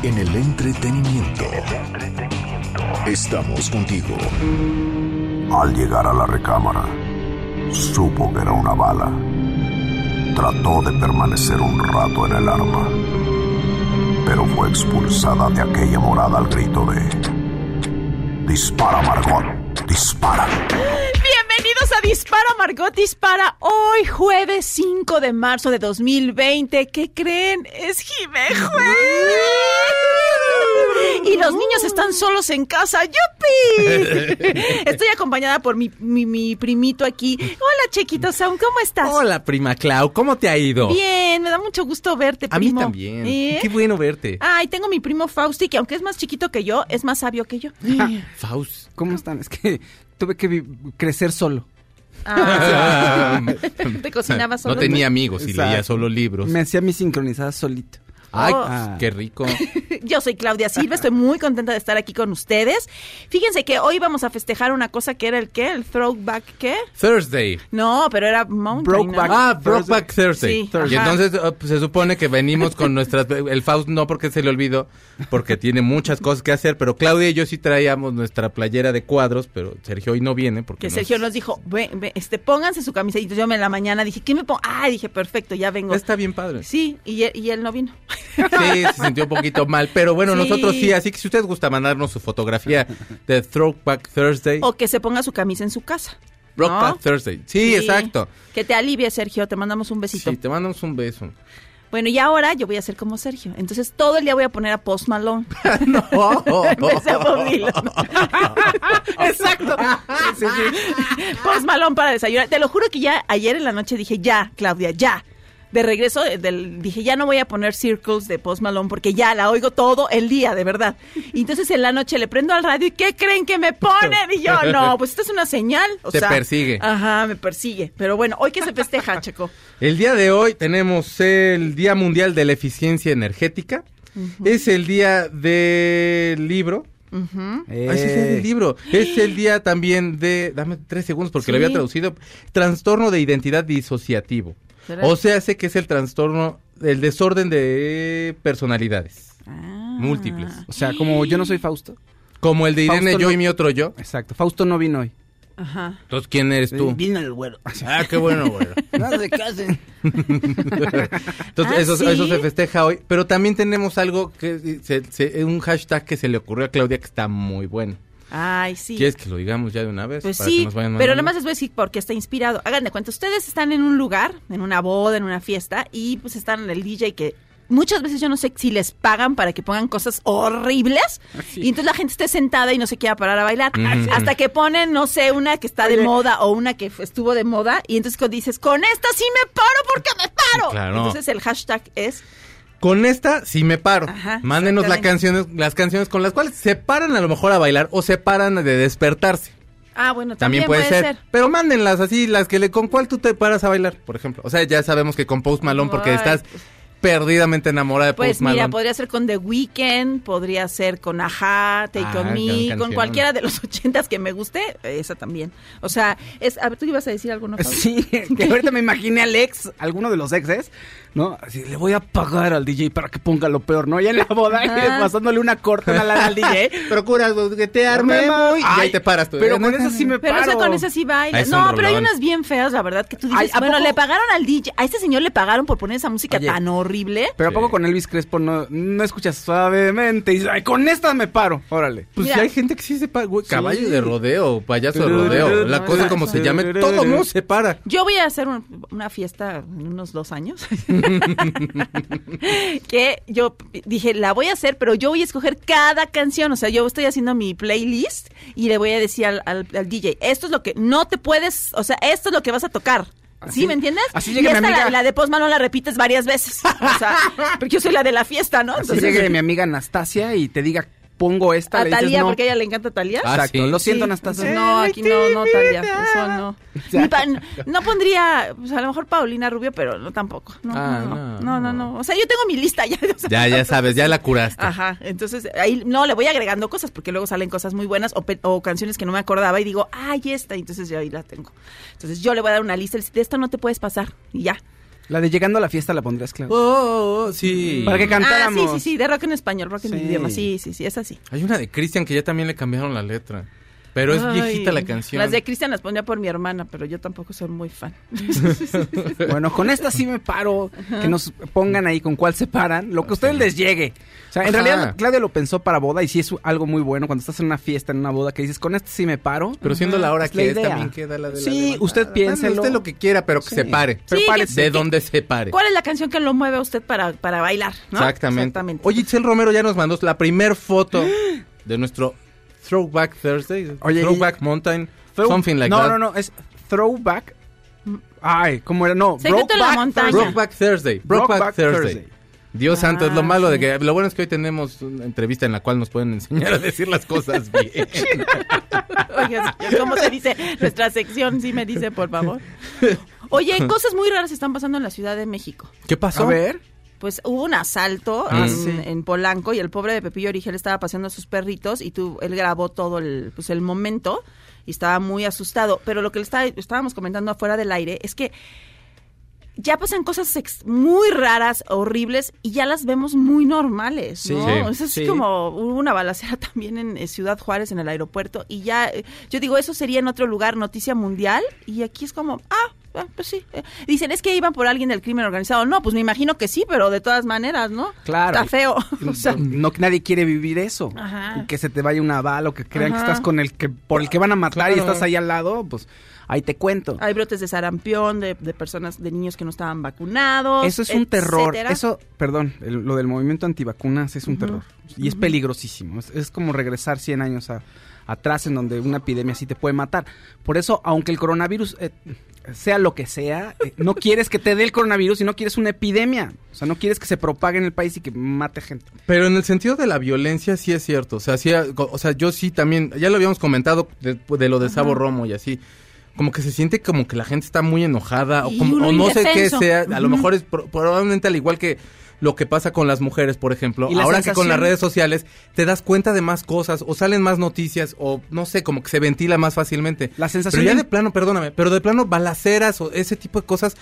En el entretenimiento. Estamos contigo. Al llegar a la recámara, supo que era una bala. Trató de permanecer un rato en el arma, pero fue expulsada de aquella morada al grito de... Dispara, Margot, dispara. Bienvenidos a Dispara Margot Dispara. Hoy jueves 5 de marzo de 2020. ¿Qué creen? Es Jimejueves. Y los niños están solos en casa. ¡Yupi! Estoy acompañada por mi, mi, mi primito aquí. Hola, Chequito Sound, ¿cómo estás? Hola, prima Clau, ¿cómo te ha ido? Bien, me da mucho gusto verte, A mí primo. también. ¿Eh? Qué bueno verte. Ay, tengo mi primo Fausti, que aunque es más chiquito que yo, es más sabio que yo. Faust. ¿Cómo están? Es que tuve que crecer solo. Ah, te cocinabas solo. No tenía amigos y Exacto. leía solo libros. Me hacía mis sincronizadas solito. Ay, Oh. Ah. qué rico. Yo soy Claudia Silva, estoy muy contenta de estar aquí con ustedes. Fíjense que hoy vamos a festejar una cosa que era el qué, el throwback qué? Thursday. No, pero era Mountain. Brokeback. ¿no? Ah, Brokeback Thursday. Sí, y ajá. entonces uh, pues, se supone que venimos con nuestras... El Faust no porque se le olvidó, porque tiene muchas cosas que hacer, pero Claudia y yo sí traíamos nuestra playera de cuadros, pero Sergio hoy no viene porque... Que nos- Sergio nos dijo, ve, ve, este, pónganse su camisa. Y yo me en la mañana dije, ¿qué me pongo? Ah, dije, perfecto, ya vengo. Está bien padre. Sí, y él, y él no vino. Sí, se sintió un poquito mal, pero bueno, Sí. nosotros sí, así que si usted gusta mandarnos su fotografía de Throwback Thursday, O que se ponga su camisa en su casa. Brokeback ¿no? Thursday. Sí, exacto. Que te alivie, Sergio. Te mandamos un besito. Sí, te mandamos un beso. Bueno, y ahora yo voy a ser como Sergio. Entonces todo el día voy a poner a Post Malone. no. En vez de Bob Dylan. Exacto. Post Malone para desayunar. Te lo juro que ya ayer en la noche dije, ya, Claudia, ya. De regreso, eh, del, dije, ya no voy a poner Circles de Post Malone porque ya la oigo todo el día, de verdad. Y entonces en la noche le prendo al radio y ¿qué creen que me ponen? Y yo, no, pues esta es una señal. O Te sea, persigue. Ajá, me persigue. Pero bueno, hoy que se festeja, Checo. El día de hoy tenemos el Día Mundial de la Eficiencia Energética. Es el día del libro. Eh, Ay, sí, es el del libro. Es el día también de, dame tres segundos porque lo había traducido, trastorno de identidad disociativo. O sea, sé que es el trastorno, el desorden de personalidades Ah. múltiples. O sea, como yo no soy Fausto. Como el de Irene, Fausto yo no- y mi otro yo. Exacto. Fausto no vino hoy. Ajá. Entonces, ¿quién eres tú? Vino el güero. Ah, qué bueno, güey. No se casen. Entonces, Ah, eso, ¿sí? eso se festeja hoy. Pero también tenemos algo que, se- se- un hashtag que se le ocurrió a Claudia que está muy bueno. Ay, sí. ¿Quieres que lo digamos ya de una vez? Pues Para que sí, nos vayan pero nada más les voy a decir por qué está inspirado. Hagan de cuenta, ustedes están en un lugar, en una boda, en una fiesta, y pues están en el DJ que muchas veces yo no sé si les pagan para que pongan cosas horribles, y entonces la gente esté sentada y no se quiera parar a bailar. Hasta que ponen, no sé, una que está de moda o una que estuvo de moda, y entonces cuando dices, con esta sí me paro porque me paro. Claro. Entonces el hashtag es Con esta sí me paro. Ajá, Mándenos la exactamente. canciones, las canciones con las cuales se paran a lo mejor a bailar o se paran de despertarse. Ah, bueno, También, puede, ser. Pero mándenlas así, las que le con cuál tú te paras a bailar, por ejemplo. O sea, ya sabemos que con Post Malone porque Ay, estás pues. Perdidamente enamorada de Pues Post Malone. mira, podría ser con The Weeknd, podría ser con Ajá, Take Ah, On Me, con cualquiera de los ochentas que me guste, esa también. O sea, es, a ver, tú ibas a decir algo, ¿no? Fabio? Sí, que ahorita me imaginé al ex, alguno de los exes, ¿no? Así, le voy a pagar al DJ para que ponga lo peor, ¿no? Ya en la boda, Ajá. pasándole una corta una lana al DJ. Procuras guetearme Ay, y ahí te paras tú. Pero con eso sí me Pero paro. o sea, con esa sí baila. No, pero hay unas bien feas, la verdad, que tú dices, Ay, ¿a bueno, poco? le pagaron al DJ, a este señor le pagaron por poner esa música Oye. tan horrible. Pero ¿a poco con Elvis Crespo no, no escuchas suavemente? Y dices, ay, con esta me paro. Órale. Pues Mira. hay gente que sí se para, güey, caballo Sí. de rodeo, payaso de rodeo, la cosa como se llame, todo mundo se para. Yo voy a hacer un- una fiesta en unos dos años. que yo dije, la voy a hacer, pero yo voy a escoger cada canción. O sea, yo estoy haciendo mi playlist y le voy a decir al, al- al DJ, esto es lo que no te puedes, o sea, esto es lo que vas a tocar. ¿Sí Así- me entiendes? así y llega mi esta, amiga. la, la de Post Malone la repites varias veces. O sea, porque yo soy la de la fiesta, ¿no? Así Entonces, llegue mi amiga Anastasia y te diga pongo esta. A le dices, Talía, no. porque a ella le encanta Talía. Ah, Exacto, sí. lo siento, Sí, Anastasia. No, aquí no, no, Talía. Eso no. Ni pa- no pondría, pues a lo mejor Paulina Rubio, pero no tampoco. No, Ah, no, no, no, no, no. O sea, yo tengo mi lista ya. o sea, Ya, ya sabes, ya la curaste. Ajá, entonces ahí no le voy agregando cosas porque luego salen cosas muy buenas o, pe- o canciones que no me acordaba y digo, ay, esta, y entonces yo ahí la tengo. Entonces yo le voy a dar una lista, de esto no te puedes pasar y ya. La de llegando a la fiesta la pondrías, claro. Oh, oh, oh, sí. Para que Ah, cantáramos. sí, sí, sí, de rock en español, rock en Sí. idioma, sí, sí, sí, es así. Hay una de Cristian que ya también le cambiaron la letra. Pero es Ay, viejita la canción. Las de Cristian las pondría por mi hermana, pero yo tampoco soy muy fan. Bueno, con esta sí me paro. Que nos pongan ahí con cuál se paran. Lo que a ustedes les llegue. O sea, en Ajá. realidad Claudia lo pensó para boda y sí es algo muy bueno cuando estás en una fiesta, en una boda, que dices, con esta sí me paro. Pero siendo la hora Es la que es, idea. también queda la de la Sí, levantada. usted piénselo. Usted lo que quiera, pero que Sí. se pare. Pero Sí, párese. que- De donde se pare. ¿Cuál es la canción que lo mueve a usted para, para bailar? ¿no? Exactamente. Exactamente. Oye, Itzel Romero ya nos mandó la primer foto de nuestro Throwback Thursday. Oye, Throwback Mountain. Throw- something like no, that. no, no, es throwback. Ay, ¿cómo era? No, Brokeback. Thursday. Brokeback Thursday. Brokeback Thursday. Thursday. Dios santo, es lo Ah, malo de que lo bueno es que hoy tenemos una entrevista en la cual nos pueden enseñar a decir las cosas bien. Oiga, ¿cómo se dice nuestra sección? Sí me dice, por favor. Oye, cosas muy raras están pasando en la Ciudad de México. ¿Qué pasó? A ver. Pues hubo un asalto Ah, en, sí. en Polanco y el pobre de Pepillo Origel estaba paseando a sus perritos y tú, él grabó todo el, pues, el momento y estaba muy asustado. Pero lo que le está- estábamos comentando afuera del aire es que ya pasan cosas ex- muy raras, horribles y ya las vemos muy normales, Sí. ¿no? Es Sí. como hubo una balacera también en eh, Ciudad Juárez en el aeropuerto y ya, eh, yo digo, eso sería en otro lugar noticia mundial y aquí es como, ah, ah, pues sí. eh. Dicen, es que iban por alguien del crimen organizado. No, pues me imagino que sí, pero de todas maneras, ¿no? Claro. Está feo. O sea, no, nadie quiere vivir eso. Ajá. Y que se te vaya una bala o que crean que estás con el que por el que van a matar y estás ahí al lado, pues ahí te cuento. hay brotes de sarampión, de, de personas, de niños que no estaban vacunados. Eso es un terror. Eso, perdón, el- lo del movimiento antivacunas es un terror. Y es peligrosísimo. Es, es como regresar 100 años a- atrás en donde una epidemia sí te puede matar. Por eso, aunque el coronavirus eh, sea lo que sea, eh, no quieres que te dé el coronavirus y no quieres una epidemia. O sea, no quieres que se propague en el país y que mate gente. Pero en el sentido de la violencia sí es cierto. O sea, sí, o sea, yo sí también, ya lo habíamos comentado de, de lo de Sabo Romo y así. Como que se siente como que la gente está muy enojada o, como- o no sé qué sea. A lo mejor es pro- probablemente al igual que lo que pasa con las mujeres, por ejemplo. Ahora que con las redes sociales te das cuenta de más cosas o salen más noticias o no sé, como que se ventila más fácilmente. La sensación Pero ya de- plano, perdóname, pero de plano balaceras o ese tipo de cosas,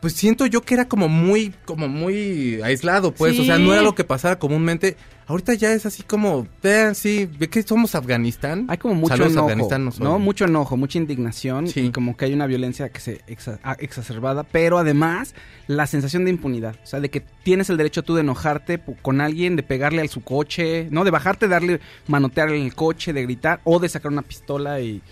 pues siento yo que era como muy, como muy aislado, pues, o sea, no era lo que pasara comúnmente. Ahorita ya es así como, vean, sí, ve que somos Afganistán. Hay como mucho Saludos, enojo, Afganistán, no. ¿no? Mucho enojo, mucha indignación Sí. y como que hay una violencia que se exa- a- exacerbada, pero además la sensación de impunidad, o sea, de que tienes el derecho tú de enojarte con alguien, de pegarle a su coche, ¿no? De bajarte, darle, manotearle en el coche, de gritar o de sacar una pistola y,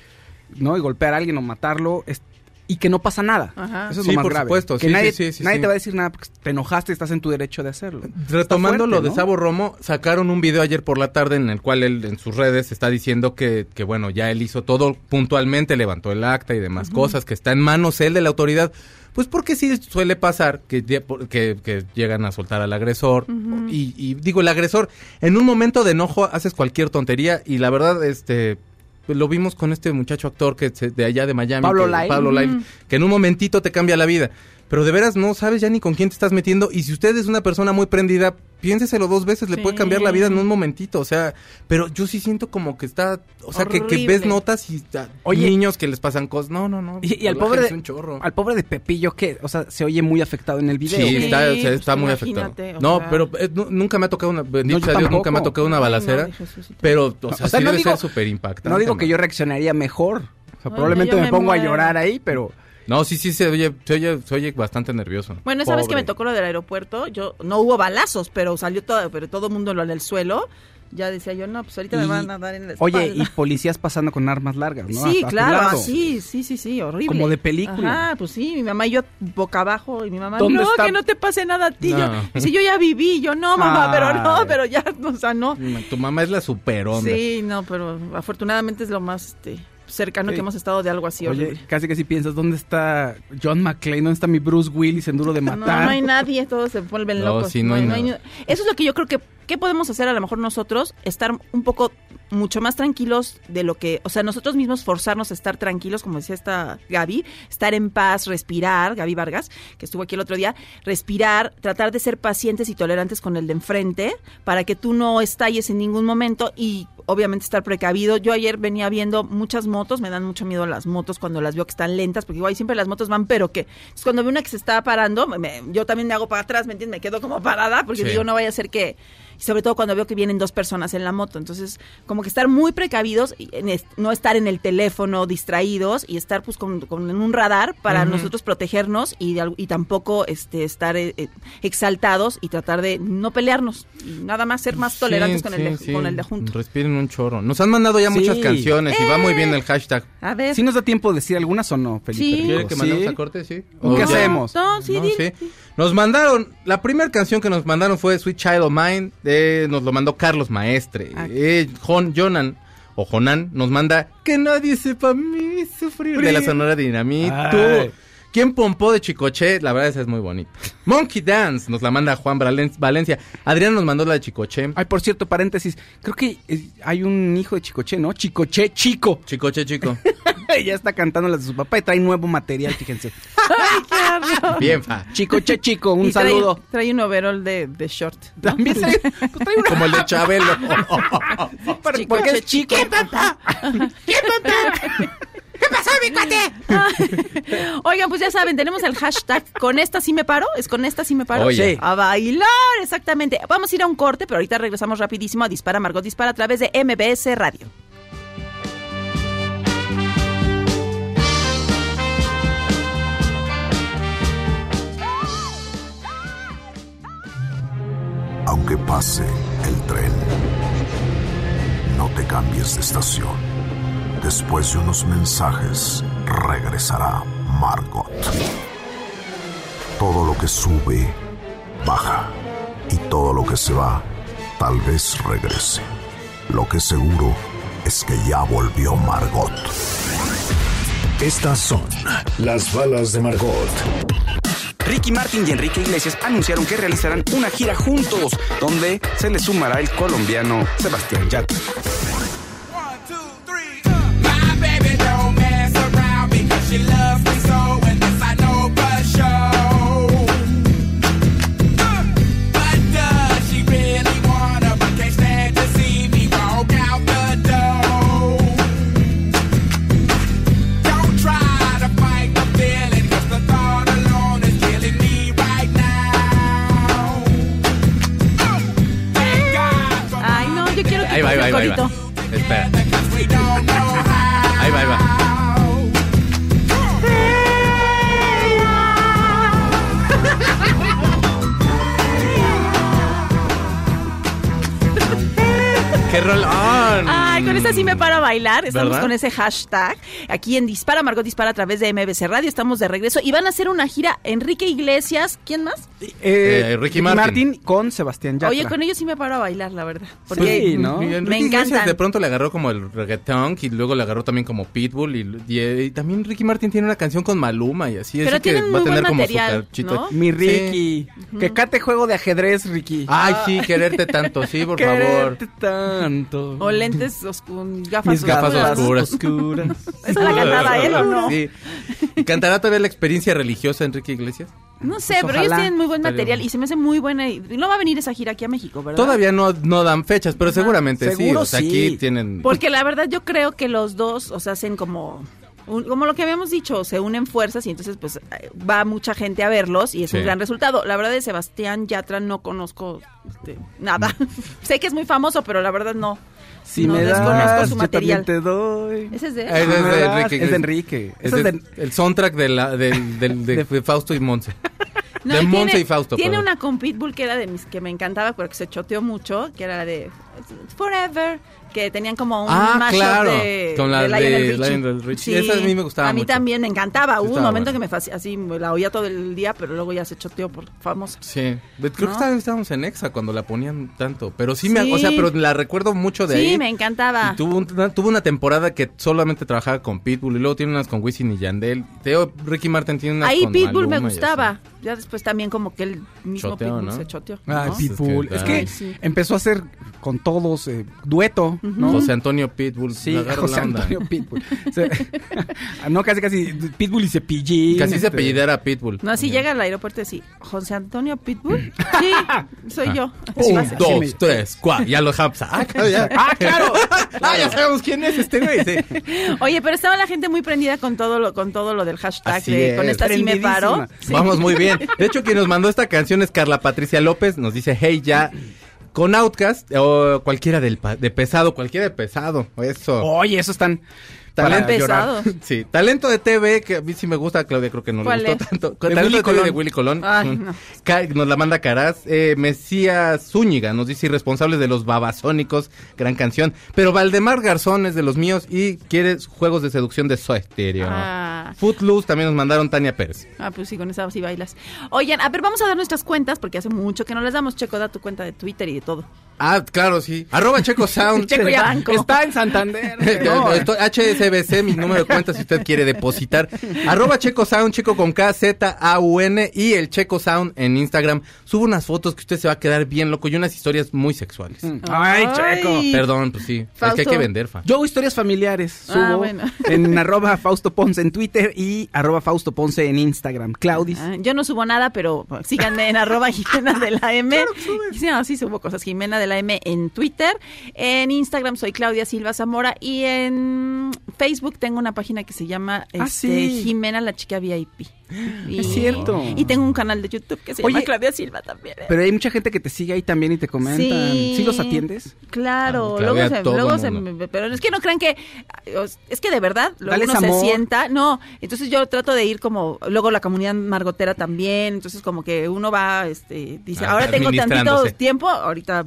¿no? Y golpear a alguien o matarlo. es- y que no pasa nada. Ajá. Eso es Sí, lo más por grave. supuesto, Que sí, nadie, sí, sí, sí, nadie sí. te va a decir nada porque te enojaste y estás en tu derecho de hacerlo. Retomando fuerte, lo de ¿no? Sabo Romo, sacaron un video ayer por la tarde en el cual él en sus redes está diciendo que, que bueno, ya él hizo todo puntualmente, levantó el acta y demás cosas, que está en manos él de la autoridad. Pues porque sí suele pasar que, que llegan a soltar al agresor. y, y digo, el agresor, en un momento de enojo haces cualquier tontería y la verdad, este... pues lo vimos con este muchacho actor que se- de allá de Miami, Pablo que. Pablo en un momentito te cambia la vida. Pero de veras no sabes ya ni con quién te estás metiendo. Y si usted es una persona muy prendida, piénseselo dos veces, le Sí. puede cambiar la vida en un momentito. O sea, pero yo sí siento como que está. O sea, que, que ves notas y Oye. niños que les pasan cosas. No, no, no. Y, y al pobre de, un chorro. al pobre de Pepillo que, o sea, se oye muy afectado en el video. Sí, Sí, está, o sea, pues está muy imagínate, afectado. o No, sea. pero eh, nu- nunca me ha tocado una. Bendito sea Dios, nunca me ha tocado una no, balacera. pero, o sea, O sea, sí no debe digo- ser súper impactante. No digo que yo reaccionaría mejor. O sea, Ay, probablemente me, me pongo a llorar ahí, pero No, sí, sí, se oye, se oye, se oye bastante nervioso. Bueno, esa vez que me tocó lo del aeropuerto, yo no hubo balazos, pero salió todo, pero todo el mundo en el suelo. Ya decía yo, no, pues ahorita me van a dar en la espalda. oye, y policías pasando con armas largas, ¿no? Sí, A- claro, sí, sí, sí, sí, horrible. Como de película. Ajá, pues sí, mi mamá y yo boca abajo y mi mamá, ¿Dónde no, está? que no te pase nada a ti. No. Yo, dice, yo ya viví, yo no, mamá, pero no, pero ya, o sea, no. Tu mamá es la super onda. Sí, no, pero afortunadamente es lo más, este, cercano Sí. que hemos estado de algo así Oye, horrible. casi que si piensas, ¿dónde está John McClane? ¿Dónde está mi Bruce Willis en Duro de No, Matar? no hay nadie, todos se vuelven No, locos. sí, no hay Eso es lo que yo creo que, ¿qué podemos hacer a lo mejor nosotros? Estar un poco mucho más tranquilos de lo que, o sea, nosotros mismos forzarnos a estar tranquilos, como decía esta Gaby, estar en paz, respirar, Gaby Vargas, que estuvo aquí el otro día, respirar, tratar de ser pacientes y tolerantes con el de enfrente, para que tú no estalles en ningún momento y obviamente estar precavido. Yo ayer venía viendo muchas motos, me dan mucho miedo las motos cuando las veo que están lentas, porque igual siempre las motos van, pero que cuando veo una que se está parando, me- yo también me hago para atrás, ¿me entiendes? Me quedo como parada, porque Sí. digo, no vaya a ser que, y sobre todo cuando veo que vienen dos personas en la moto. Entonces, como que estar muy precavidos, y en est- no estar en el teléfono distraídos y estar pues con, con- en un radar para nosotros protegernos y, de al- y tampoco este estar eh, eh, exaltados y tratar de no pelearnos y nada más ser más tolerantes Sí, con, sí, el de, sí. con el de junto. Respiren un chorro. Nos han mandado ya Sí. muchas canciones y va muy bien el hashtag. A ver. ¿Sí nos da tiempo de decir algunas o no, Felipe? ¿Quiere que mandemos ¿Sí? a corte? Sí. ¿O qué ya? hacemos? No, sí, No. Nos mandaron, la primera canción que nos mandaron fue Sweet Child of Mine, de- nos lo mandó Carlos Maestre. Ah. Eh, Jon, Jonan, o Jonan, nos manda Que nadie sepa mí sufrir, de la Sonora Dinamita. ¿Quién pompó de Chicoche? La verdad esa es muy bonita. Monkey Dance nos la manda Juan Valen- Valencia. Adrián nos mandó la de Chicoche. Ay, por cierto, paréntesis. Creo que eh, hay un hijo de Chicoche, ¿no? Chicoche Chico. Chicoche, chico. ya está cantando las de su papá y trae nuevo material, fíjense. Ay, qué. Bien, fa. Chico, un Y trae- saludo. Trae, un overall de, de short. ¿no? También trae, pues trae una... Como el de Chabelo. Porque es chico. Oigan, pues ya saben, tenemos el hashtag con esta sí me paro. ¿Es con esta sí me paro? Oye. A bailar, exactamente. Vamos a ir a un corte, pero ahorita regresamos rapidísimo a Dispara Margot Dispara a través de MBS Radio. Aunque pase el tren, no te cambies de estación. Después de unos mensajes, regresará Margot. Todo lo que sube, baja. Y todo lo que se va, tal vez regrese. Lo que seguro es que ya volvió Margot. Estas son las balas de Margot. Ricky Martin y Enrique Iglesias anunciaron que realizarán una gira juntos, donde se les sumará el colombiano Sebastián Yatra. Va, ahí va, ahí. Espera. Ahí va, ahí va. ¡Qué rolón! Ay, con esta sí me paro a bailar. Estamos ¿Verdad? con ese hashtag. Aquí en Dispara, Margot Dispara a través de MBC Radio. Estamos de regreso. Y van a hacer una gira Enrique Iglesias. ¿Quién más? Eh, Ricky Martin. con Sebastián Yatra. Oye, con ellos sí me paro a bailar, la verdad. Porque Sí, ¿no? Me Iglesias encantan. de pronto le agarró como el reggaetón y luego le agarró también como Pitbull y, y, y también Ricky Martin tiene una canción con Maluma y así, Pero así que va a tener como material, su cachito. ¿no? Mi Sí. Ricky. Que cate juego de ajedrez, Ricky. Ay, sí, quererte tanto, sí, por favor. Quererte tanto. O lentes gafas Mis Gafas oscuras. oscuras. ¿Esa la cantaba él o no? Sí. ¿Y ¿Cantará todavía la experiencia religiosa Enrique Iglesias? No sé, Pues pero ellos tienen muy buen material y se me hace muy buena. Y no va a venir esa gira aquí a México, ¿verdad? Todavía no, no dan fechas, pero seguramente sí. O sea, sí. aquí tienen... Porque la verdad yo creo que los dos, o sea, hacen como... un- como lo que habíamos dicho, se unen fuerzas y entonces pues eh, va mucha gente a verlos y es Sí. un gran resultado. La verdad de Sebastián Yatra no conozco este, nada. sé que es muy famoso, pero la verdad no. Si no me desconozco das, su yo material. también te doy. Ese es de él. Ah, ese es de Enrique Es de. Enrique. Es Eso es de- de- el soundtrack de, la, de, De- Fausto y Monse. No, de Monse tiene, y Fausto. Tiene perdón. una con Pitbull que era de mis que me encantaba, pero que se choteó mucho, que era la de Forever, que tenían como un Ah, mashup claro, de, con la de Lionel de Richie. Lionel Richie. Esa a mí me gustaba A mí mucho. también me encantaba. Hubo un momento buena. que me fascinaba, así, la oía todo el día, pero luego ya se choteó por famoso. Sí, creo ¿No? que estábamos- estábamos en Exa cuando la ponían tanto, pero sí, me, Sí. o sea, pero la recuerdo mucho de Sí, ahí. me encantaba. Y tuvo, un- una, tuvo una temporada que solamente trabajaba con Pitbull y luego tiene unas con Wisin y Yandel. Teo, Ricky Martin tiene unas Ahí con Pitbull me Maluma gustaba. Ya después también como que el mismo Choteó, Pitbull ¿no? se choteó. Sí, Pitbull. es que- Es que Ay, sí. empezó a hacer con todos eh, dueto, ¿no? José Antonio Pitbull. Sí, José. Antonio Pitbull. O sea, no, casi, casi Pitbull y Cepillín. Casi se este, apellidara Pitbull. No, si llega al aeropuerto y así, José Antonio Pitbull. Sí, soy yo. Un, dos, me- tres, cuatro. Ya lo dejamos. Ah, claro, ya. Ah, claro. Ah, ya sabemos quién es este güey. sí. Oye, pero estaba la gente muy prendida con todo lo, con todo lo del hashtag Así de, con es. esta sí me paro. Sí. Vamos muy bien. De hecho, quien nos mandó esta canción es Carla Patricia López. Nos dice, hey, ya. Con Outcast o cualquiera del de pesado, cualquiera de pesado. Eso. Oye, eso están Talento pesado. Sí, talento de TV, que a mí sí me gusta, Claudia creo que no le ¿Cuál gustó es? tanto. De talento Willy de TV de Colón. Willy Colón. Ay, no. Ca- Nos la manda Caraz. Eh, Mesías Zúñiga nos dice irresponsables de los babasónicos, gran canción. Pero Valdemar Garzón es de los míos y quiere juegos de seducción de Soda Stereo. Ah. Footloose también nos mandaron Tania Pérez. Ah, pues sí, con esa sí bailas. Oigan, a ver, vamos a dar nuestras cuentas porque hace mucho que no les damos. Checo, da tu cuenta de Twitter y de todo. Ah, claro, sí. Arroba Checo Sound. Checo ya. banco. Está en Santander. No, estoy- HSBC, mi número de cuenta si usted quiere depositar. Arroba Checo Sound, Checo con K, Z, A, U, N y el Checo Sound en Instagram. Subo unas fotos que usted se va a quedar bien loco y unas historias muy sexuales. Ay, Checo. Perdón, pues sí. Es que hay Fausto. que vender, fa. Yo hago historias familiares. Subo Ah, bueno. en arroba Fausto Ponce en Twitter y arroba Fausto Ponce en Instagram. Claudis. Ah, yo no subo nada, pero síganme en arroba Jimena de la M. Sí, no, sí subo cosas. Jimena de la M en Twitter. En Instagram soy Claudia Silva Zamora. Y en Facebook tengo una página que se llama Ah, este, sí. Jimena la chica VIP. Y- Es cierto. Y tengo un canal de YouTube que se Oye, llama Claudia Silva también. ¿eh? Pero hay mucha gente que te sigue ahí también y te comentan. ¿Sí, los atiendes? Claro, Ah, luego se, luego se pero es que no crean que es que de verdad luego Dales uno se sienta, no, entonces yo trato de ir como luego la comunidad margotera también, entonces como que uno va este dice, Ah, ahora tengo tantito tiempo, ahorita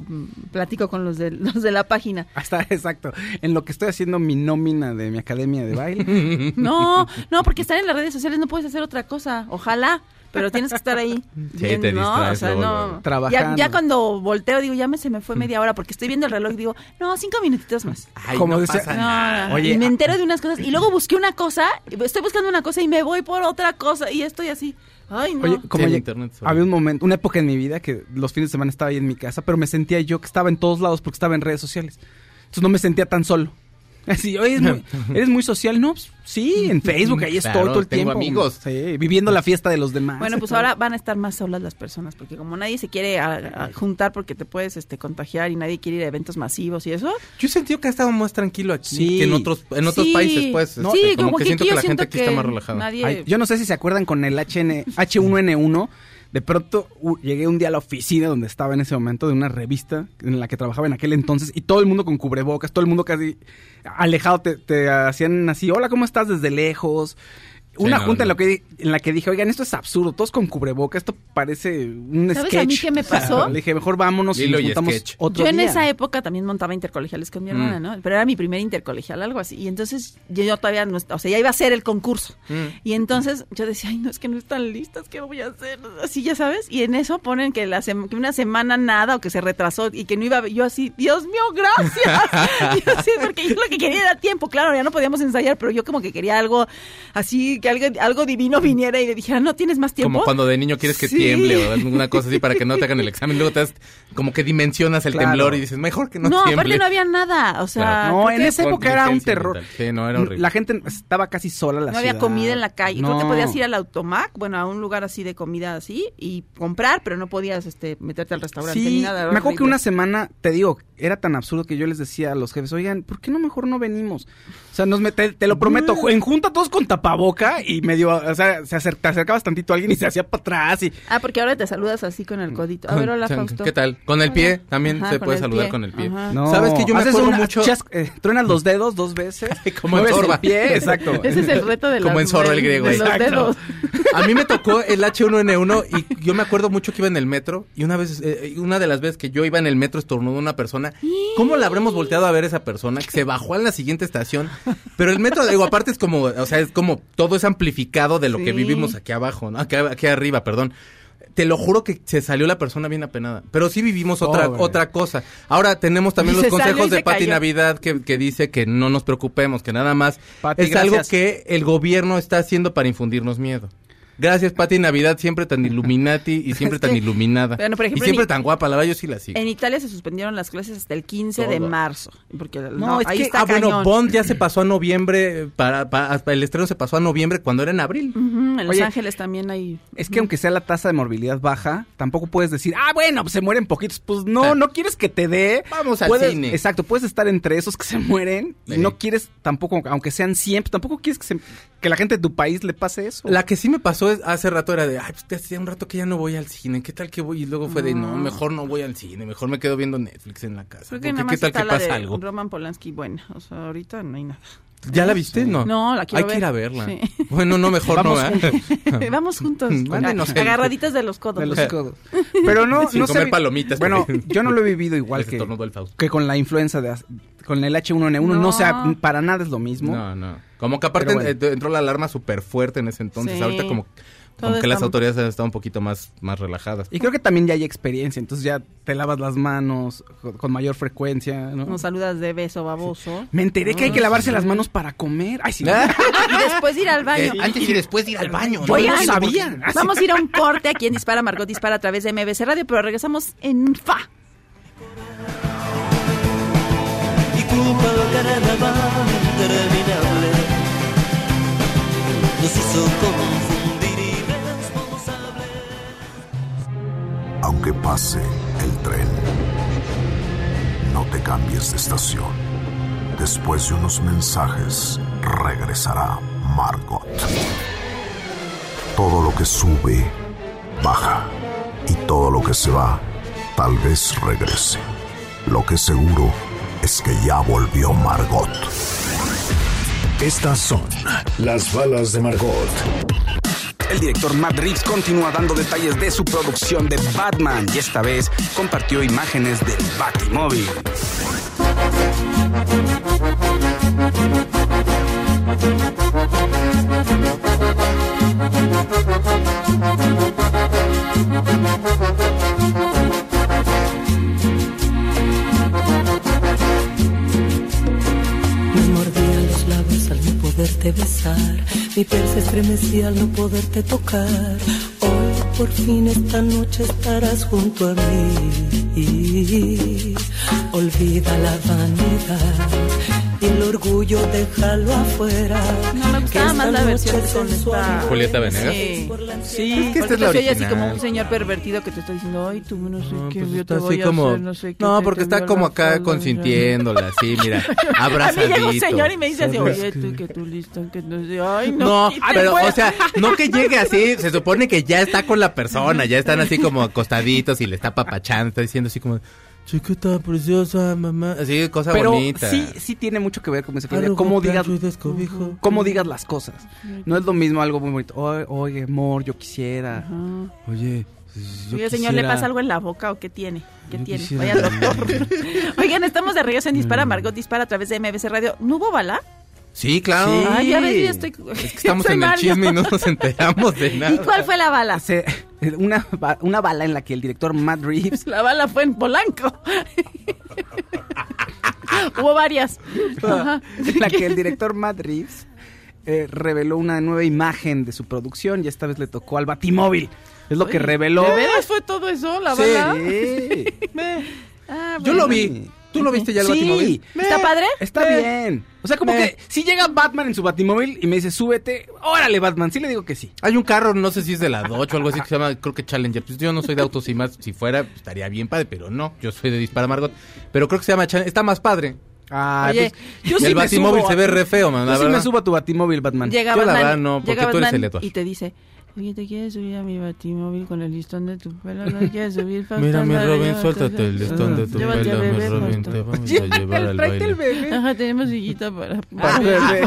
platico con los de los de la página. Hasta, exacto. En lo que estoy haciendo mi nómina de mi academia de baile. No, no, porque estar en las redes sociales no puedes hacer otra cosa, ojalá, pero tienes que estar ahí. Sí, te ¿no? O sea, no. Trabajando. Ya, ya cuando volteo digo, ya me se me fue media hora porque estoy viendo el reloj y digo, no, cinco minutitos más. Ay, Como no decía- pasa No, nada. no, Oye, y me ah- entero de unas cosas y luego busqué una cosa, estoy buscando una cosa y me voy por otra cosa y estoy así. Ay, no. Oye, como Sí, ya- internet había un momento, una época en mi vida que los fines de semana estaba ahí en mi casa, pero me sentía yo que estaba en todos lados porque estaba en redes sociales. Entonces no me sentía tan solo. Así, oye, es muy- eres muy social, ¿no? Pues, sí, en Facebook, ahí estoy Claro, todo el tengo tiempo. amigos. Sí, viviendo la fiesta de los demás. bueno, pues ahora van a estar más solas las personas porque como nadie se quiere a- a juntar porque te puedes este contagiar y nadie quiere ir a eventos masivos y eso. Yo he sentido que ha estado más tranquilo aquí Sí. que en otros, en otros Sí. países, pues. Sí, este, como, como que que siento que la gente aquí está más relajada. nadie- Ay, yo no sé si se acuerdan con el HN, H1N1. De pronto llegué un día a la oficina donde estaba en ese momento de una revista en la que trabajaba en aquel entonces y todo el mundo con cubrebocas, todo el mundo casi alejado, te hacían así, hola, ¿cómo estás desde lejos? Una no, junta En, lo que, en la que dije, oigan, esto es absurdo, todos con cubrebocas, esto parece un ¿Sabes sketch. a mí qué me pasó? Le dije, mejor vámonos Lilo y y nos juntamos sketch. otro Yo en día". esa época también montaba intercolegiales con mi hermana, Mm. ¿no? Pero era mi primer intercolegial, algo así. Y entonces yo, yo todavía no, est- o sea, ya iba a hacer el concurso. Mm. Y entonces yo decía, ay, no, es que no están listas, ¿qué voy a hacer? Así, ya sabes. Y en eso ponen que, la sem- que una semana nada o que se retrasó y que no iba a... Yo así, Dios mío, gracias. yo así, porque yo lo que quería era tiempo. Claro, ya no podíamos ensayar, pero yo como que quería algo así, que algo, algo divino viniera y le dijera, no tienes más tiempo. Como cuando de niño quieres que Sí. tiemble o alguna cosa así para que no te hagan el examen. Luego te das, como que dimensionas el Claro. temblor y dices, mejor que no, No, tiemble. aparte no había nada. O sea, Claro. No, en esa época era un terror. Sí, no, era horrible. La gente estaba casi sola en la no había comida en la calle. Creo que No. podías ir al automac, bueno, a un lugar así de comida así y comprar, pero no podías este meterte al restaurante ni nada. me acuerdo que una semana, te digo, era tan absurdo que yo les decía a los jefes, oigan, ¿por qué no mejor no venimos? O sea, nos mete- te, lo prometo, en junta todos con tapaboca y medio, o sea, se acer- te acercabas tantito a alguien y se hacía para atrás y Ah, porque ahora te saludas así con el codito. A ver, hola, Fausto. ¿Qué tal? Con el pie, también Ajá, se puede saludar pie. con el pie. No. ¿Sabes que yo me acuerdo una mucho? chas- eh, truenas los dedos dos veces. Como en Zorba. el pie, exacto. Ese es el reto de Como las- en el griego, de los exacto. dedos. A mí me tocó el H1N1 y yo me acuerdo mucho que iba en el metro y una vez, eh, una de las veces que yo iba en el metro estornudó una persona. ¿Cómo la habremos volteado a ver esa persona que se bajó en la siguiente estación? Pero el metro, digo, aparte es como, o sea, es como todo es amplificado de lo que vivimos aquí abajo, ¿no? Aquí, aquí arriba, perdón. Te lo juro que se salió la persona bien apenada. Pero sí vivimos otra, Pobre. otra cosa. Ahora tenemos también los consejos de Pati cayó. Navidad que, que dice que no nos preocupemos, que nada más Pati, es algo que el gobierno está haciendo para infundirnos miedo. Gracias, Pati Navidad, siempre tan Illuminati y siempre Es tan iluminada. bueno, por ejemplo, y siempre en- tan guapa, la verdad yo sí la sigo. En Italia se suspendieron las clases hasta el 15 de marzo. Porque no, No, es ahí que, está ah, bueno. Bond ya se pasó a noviembre, para, para- el estreno se pasó a noviembre cuando era en abril. En Los Oye, Ángeles también hay. Es que aunque sea la tasa de morbilidad baja, tampoco puedes decir, ah, bueno, pues se mueren poquitos. Pues no, Ah. no quieres que te dé. Vamos al Puedes- cine. Exacto, puedes estar entre esos que se mueren y no quieres tampoco, aunque sean 100, pues tampoco quieres que, se- que la gente de tu país le pase eso. La que sí me pasó hace rato era de, ay, pues te hacía un rato que ya no voy al cine, ¿qué tal que voy? Y luego fue de, no, mejor no voy al cine, mejor me quedo viendo Netflix en la casa. Creo que porque nada ¿Qué tal está que la pasa de algo? Roman Polanski buena. O sea, ahorita no hay nada. ¿Ya la viste? No. No, la quiero Hay que ir a verla. Sí. Bueno, no, mejor Vamos no. ¿eh? Vamos juntos. Mándenos el- agarraditas de los codos. de los codos. Pero no, Sin no comer palomitas, Bueno, yo no lo he vivido igual que, estornudó el Fausto. que con la influenza de, as- con el H1N1. No, No. sea, para nada es lo mismo. No, no. Como que aparte Pero bueno. eh, entró la alarma súper fuerte en ese entonces. Sí. Ahorita como, como Todo que las autoridades han estado un poquito más, más relajadas. Y creo que también ya hay experiencia, entonces ya te lavas las manos con, mayor frecuencia, ¿no? Nos saludas de beso baboso. Me enteré que hay que lavarse las manos para comer. Ay, sí. Y después ir al baño. Eh, antes y después de ir al baño. Yo Oigan, no sabía. Vamos a ir a un corte aquí en Dispara Margot Dispara a través de MBC Radio, pero regresamos en FA. y culpa del carnaval interminable nos hizo Aunque pase el tren, no te cambies de estación. Después de unos mensajes, regresará Margot. Todo lo que sube, baja. Y todo lo que se va, tal vez regrese. Lo que seguro es que ya volvió Margot. Estas son las balas de Margot. El director Matt Reeves continúa dando detalles de su producción de Batman y esta vez compartió imágenes del Batimóvil. Poderte besar, mi piel se estremecía al no poderte tocar. Hoy por fin esta noche estarás junto a mí. Olvida la vanidad y el orgullo déjalo afuera. No, me gustaba más la versión con esta... Julieta Venegas. Sí. Sí, Es que esta es la te oye así original. como un señor pervertido que te está diciendo, ay, tú no sé No, qué, pues yo te voy a como- hacer, no sé qué. No, porque está como acá falda, consintiéndola, así, mira, A mí abrazadito. llega un señor y me dice así, ¿Sabes oye, tú que tú listo, que no sé, ay, no. No, pero, o sea, no que llegue así, se supone que ya está con la persona, ya están así como acostaditos y le está papachando, está diciendo así como, chiquita preciosa, mamá, así, cosa Pero bonita. sí, sí tiene mucho que ver con ese Arrojo, cómo digas, cómo digas las cosas. No es lo mismo algo muy bonito. Oye, oye, amor, yo quisiera. Ajá. Oye, yo Oiga, señor, ¿le quisiera- pasa algo en la boca o qué tiene? ¿Qué Yo tiene? doctor. Oigan, estamos de regreso en Dispara, Margot Dispara a través de MBC Radio. ¿No hubo bala? Sí, claro. Sí. Ay, ya ves, yo ya estoy... Es que estamos en el chisme y ¿no? no nos enteramos de nada. ¿Y cuál fue la bala? Se- una, una bala en la que el director Matt Reeves La bala fue en Polanco. Hubo varias. Ajá. en la que el director Matt Reeves eh, reveló una nueva imagen de su producción y esta vez le tocó al Batimóvil. Es lo que reveló. ¿De veras fue todo eso, la Sí. bala? Ah, Yo lo vi. ¿Tú lo viste ya el Sí. Batimóvil? ¿Está padre? Está bien. O sea, como Me- que si llega Batman en su Batimóvil y me dice, súbete, órale, Batman. Sí le digo que sí. Hay un carro, no sé si es de la Dodge o algo así que se llama, creo que Challenger. Pues yo no soy de autos y más, si fuera, estaría bien padre, pero no. Yo soy de Dispara Margot. Pero creo que se llama Challenger. Está más padre. Ah, Oye, pues, yo Y sí el me batimóvil subo se ve re feo, man. yo La sí me subo a tu batimóvil, Batman. Llega Yo la Batman, verdad no, porque tú eres el y te dice, oye, ¿te quieres subir a mi batimóvil con el listón de tu pelo? ¿No quieres subir? Fausto? Mira, mi Robin, suéltate el listón de tu llévate pelo, mi Robin. Te vamos a llevar al el bebé. Ajá, tenemos sillita para... Para bebé.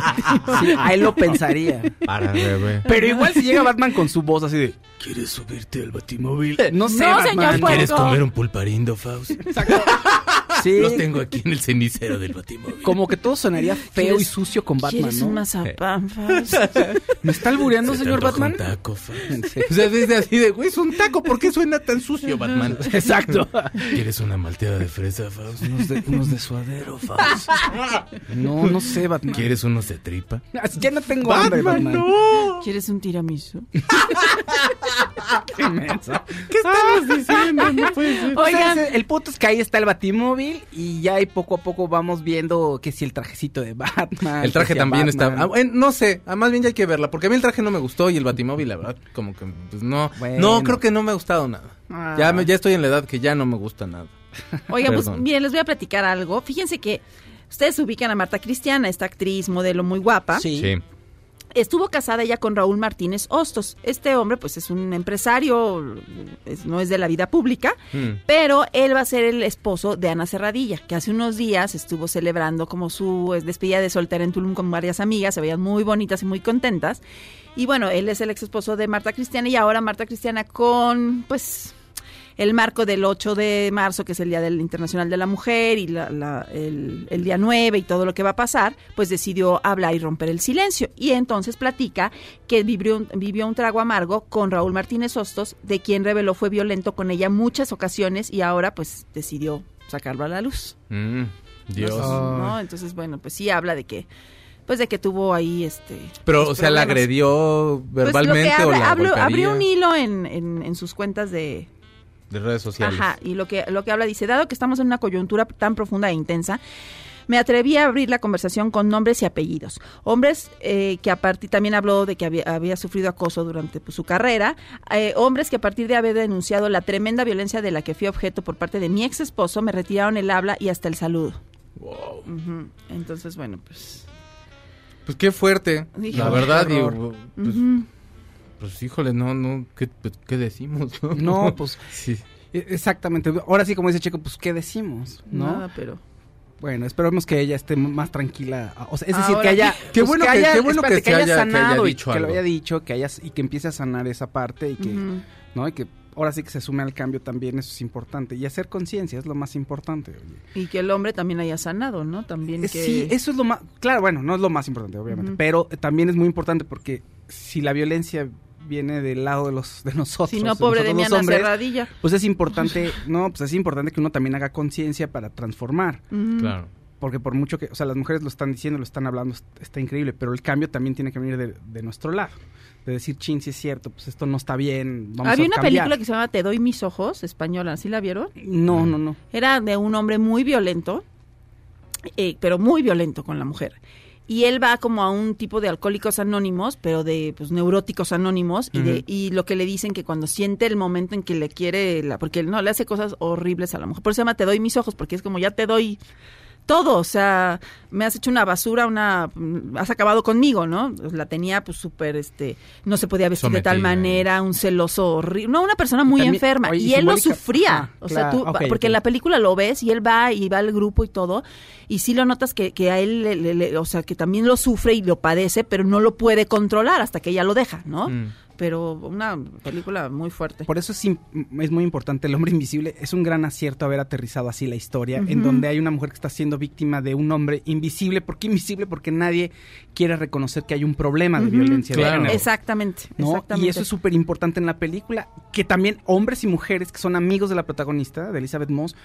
Sí, a él lo pensaría. Para, bebé. Pero igual si llega Batman con su voz así de... ¿Quieres subirte al batimóvil? No sé, No, Batman. señor. ¿Quieres comer un pulparindo, Faust? Sí, Los tengo aquí en el cenicero del batimóvil. como que todo sonaría feo y ¿Quieres- sucio con Batman, ¿Quieres ¿no? un mazapán, Fausto? ¿Me está albureando, ¿Se te señor antoja Batman? un taco? O sea, desde así de, güey, es un taco, ¿por qué suena tan sucio, Batman? Exacto. ¿Quieres una malteada de fresa, Faust? unos, de, unos de suadero, Faust. No, no sé, Batman. ¿Quieres unos de tripa? Ya no tengo hambre, Batman. ¿Quieres un tiramisú? Qué menso. ¿Qué estamos diciendo? No puede ser. Oigan, el punto es que ahí está el batimóvil y ya ahí poco a poco vamos viendo que si el trajecito de Batman. El traje también está... Batman. ah, bueno, no sé, ah, más bien ya hay que verla, porque a mí el traje no me gustó y el batimóvil, la verdad, como que, pues no... Bueno. No, creo que no me ha gustado nada. Ah. Ya, me- ya estoy en la edad que ya no me gusta nada. Oigan, pues miren, les voy a platicar algo. Fíjense que ustedes ubican a Marta Cristiana, esta actriz, modelo muy guapa. Sí. Sí. Estuvo casada ella con Raúl Martínez Hostos. Este hombre, pues es un empresario, es- no es de la vida pública, Mm. pero él va a ser el esposo de Ana Serradilla, que hace unos días estuvo celebrando como su despedida de soltera en Tulum con varias amigas, se veían muy bonitas y muy contentas. Y bueno, él es el ex esposo de Marta Cristiana y ahora Marta Cristiana con, pues, el marco del 8 de marzo, que es el Día del Internacional de la Mujer, y la- la- el, el día 9 y todo lo que va a pasar, pues decidió hablar y romper el silencio. Y entonces platica que vivió, un- vivió un trago amargo con Raúl Martínez Hostos, de quien reveló fue violento con ella muchas ocasiones y ahora pues decidió sacarlo a la luz. Mm, Dios. ¿no? Entonces, bueno, pues sí habla de que pues de que tuvo ahí este Pero, pues, o sea, ¿la agredió Pues, lo que verbalmente o la habló- abrió un hilo en, en- en sus cuentas de, de redes sociales? Ajá, y lo que, lo que habla dice, dado que estamos en una coyuntura tan profunda e intensa, me atreví a abrir la conversación con nombres y apellidos. Hombres eh, que a partir, también habló de que había, había sufrido acoso durante pues, su carrera, eh, hombres que a partir de haber denunciado la tremenda violencia de la que fui objeto por parte de mi ex esposo, me retiraron el habla y hasta el saludo. Wow. Entonces, bueno, pues... Pues qué fuerte, la verdad. digo, pues. Pues, híjole, no, no, ¿qué, pues, ¿qué decimos? No, pues Sí. e- exactamente. Ahora sí, como dice Checo, pues ¿qué decimos? ¿No? Nada, pero... Bueno, esperemos que ella esté más tranquila. O sea, es decir, Ahora, que haya. qué pues, bueno que- haya, qué bueno que haya haya- que haya sanado y que lo algo. haya dicho, que haya y que empiece a sanar esa parte y que, Ujú. ¿no? Y que ahora sí que se sume al cambio también, eso es importante. Y hacer conciencia es lo más importante. oye. Y que el hombre también haya sanado, ¿no? También Eh, que... Sí, eso es lo más. Claro, bueno, no es lo más importante, obviamente. Ujú. Pero eh, también es muy importante porque si la violencia viene del lado de los de nosotros, Si no, de pobre de los hombres, Serradilla. pues es importante, no, pues es importante que uno también haga conciencia para transformar. Ujú. Claro. Porque por mucho que, o sea, las mujeres lo están diciendo, lo están hablando, est- está increíble, pero el cambio también tiene que venir de, de nuestro lado. De decir, chin, si es cierto, pues esto no está bien, vamos Había a una cambiar". película que se llama Te doy mis ojos, española, ¿sí la vieron? No, no, no. Era de un hombre muy violento, eh, pero muy violento con la mujer. Y él va como a un tipo de alcohólicos anónimos, pero de pues, neuróticos anónimos, y, de, y lo que le dicen que cuando siente el momento en que le quiere, la, porque él no le hace cosas horribles a la mujer. Por eso se llama Te doy mis ojos, porque es como ya te doy todo, o sea, me has hecho una basura, una has acabado conmigo, ¿no? La tenía pues súper este no se podía vestir de tal Sometida. manera, un celoso horrible, no, una persona muy también- enferma oye, y él lo sufría, Ah, o sea, tú porque en la película lo ves y él va y va al grupo y todo y sí lo notas que, que a él le- le- le- o sea, que también lo sufre y lo padece, pero no lo puede controlar hasta que ella lo deja, ¿no? Mm. Pero una película muy fuerte. Por eso es, im- es muy importante, El Hombre Invisible es un gran acierto haber aterrizado así la historia, en donde hay una mujer que está siendo víctima de un hombre invisible. ¿Por qué invisible? Porque nadie quiere reconocer que hay un problema de violencia de Claro. género. Exactamente, ¿no? exactamente. Y eso es súper importante en la película, que también hombres y mujeres que son amigos de la protagonista, de Elizabeth Moss,